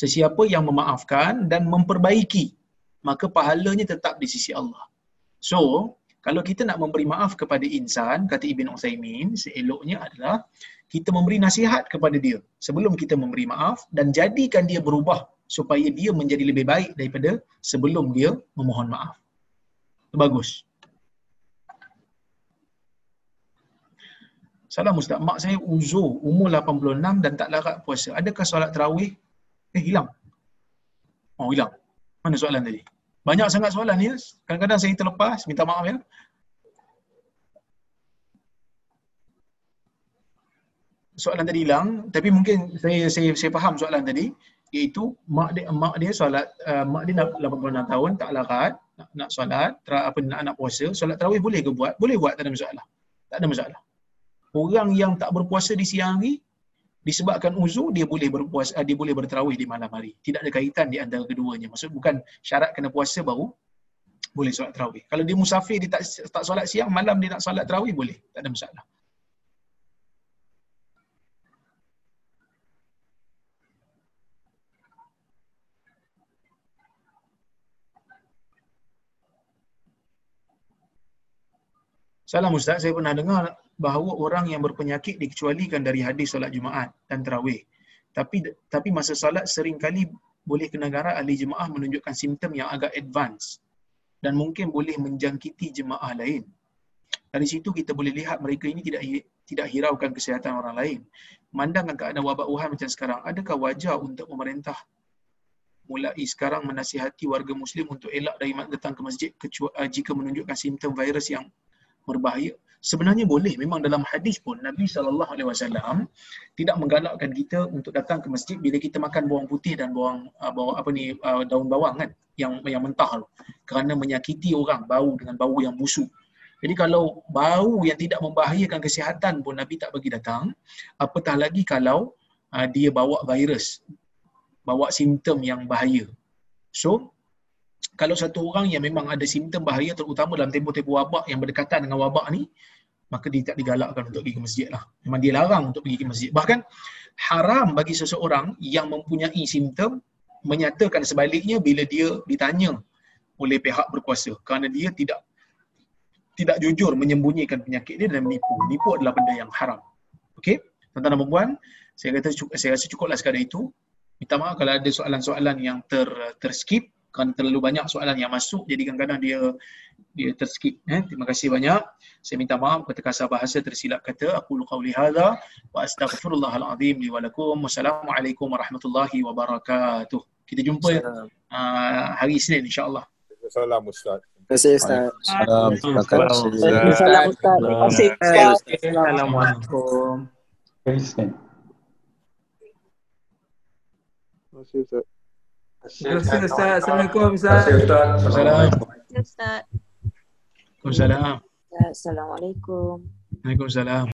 Sesiapa yang memaafkan dan memperbaiki, maka pahalanya tetap di sisi Allah. So, kalau kita nak memberi maaf kepada insan, kata Ibn Uthaymin, seeloknya adalah kita memberi nasihat kepada dia sebelum kita memberi maaf dan jadikan dia berubah supaya dia menjadi lebih baik daripada sebelum dia memohon maaf. Itu bagus. Salam Ustaz, mak saya uzur umur 86 dan tak larat puasa. Adakah solat tarawih? Eh, hilang. Oh, hilang. Mana soalan tadi? Banyak sangat soalan ni. Kadang-kadang saya terlepas, minta maaf ya. Soalan tadi hilang, tapi mungkin saya saya saya faham soalan tadi iaitu mak dia mak dia solat uh, mak dia nak 86 tahun tak larat nak, nak solat tra, apa nak nak puasa solat tarawih boleh ke buat boleh buat tak ada masalah tak ada masalah orang yang tak berpuasa di siang hari disebabkan uzur dia boleh berpuasa dia boleh bertarawih di malam hari. Tidak ada kaitan di antara keduanya. Maksud bukan syarat kena puasa baru boleh solat tarawih kalau dia musafir dia tak tak solat siang malam dia nak solat tarawih boleh. Tak ada masalah Salam Ustaz, saya pernah dengar bahawa orang yang berpenyakit dikecualikan dari hadis solat Jumaat dan tarawih. Tapi tapi masa solat seringkali boleh kedengaran ahli jemaah menunjukkan simptom yang agak advance dan mungkin boleh menjangkiti jemaah lain. Dari situ kita boleh lihat mereka ini tidak tidak hiraukan kesihatan orang lain. Memandangkan keadaan wabak Wuhan macam sekarang, adakah wajar untuk pemerintah mulai sekarang menasihati warga muslim untuk elak dari datang ke masjid kecuali uh, jika menunjukkan simptom virus yang berbahaya. Sebenarnya boleh. Memang dalam hadis pun Nabi sallallahu alaihi wasallam tidak menggalakkan kita untuk datang ke masjid bila kita makan bawang putih dan bawang uh, bawang apa ni uh, daun bawang kan yang yang mentah tu. Kerana menyakiti orang bau dengan bau yang busuk. Jadi kalau bau yang tidak membahayakan kesihatan pun Nabi tak bagi datang, apatah lagi kalau uh, dia bawa virus, bawa simptom yang bahaya. So, kalau satu orang yang memang ada simptom bahaya terutama dalam tempoh-tempoh wabak yang berdekatan dengan wabak ni, maka dia tak digalakkan untuk pergi ke masjid lah. Memang dia larang untuk pergi ke masjid. Bahkan haram bagi seseorang yang mempunyai simptom menyatakan sebaliknya bila dia ditanya oleh pihak berkuasa kerana dia tidak tidak jujur menyembunyikan penyakit dia dan menipu. Menipu adalah benda yang haram. Okey? Tuan-tuan dan puan saya kata saya rasa cukuplah sekadar itu. Minta maaf kalau ada soalan-soalan yang ter terskip kerana terlalu banyak soalan yang masuk jadi kadang-kadang dia dia terskip eh terima kasih banyak saya minta maaf kata kasar bahasa tersilap kata aku qauli hadza wa astaghfirullahal azim li wa lakum wassalamualaikum warahmatullahi wabarakatuh kita jumpa uh, hari Isnin insyaallah Salam Ustaz. Terima kasih Ustaz. Salam. Terima kasih. Salam Ustaz. Terima kasih Ustaz. Assalamualaikum Terima kasih Ustaz. Terima kasih Ustaz. Assalamualaikum Ustaz. Assalamualaikum Ustaz. Waalaikumsalam Assalamualaikum. Waalaikumsalam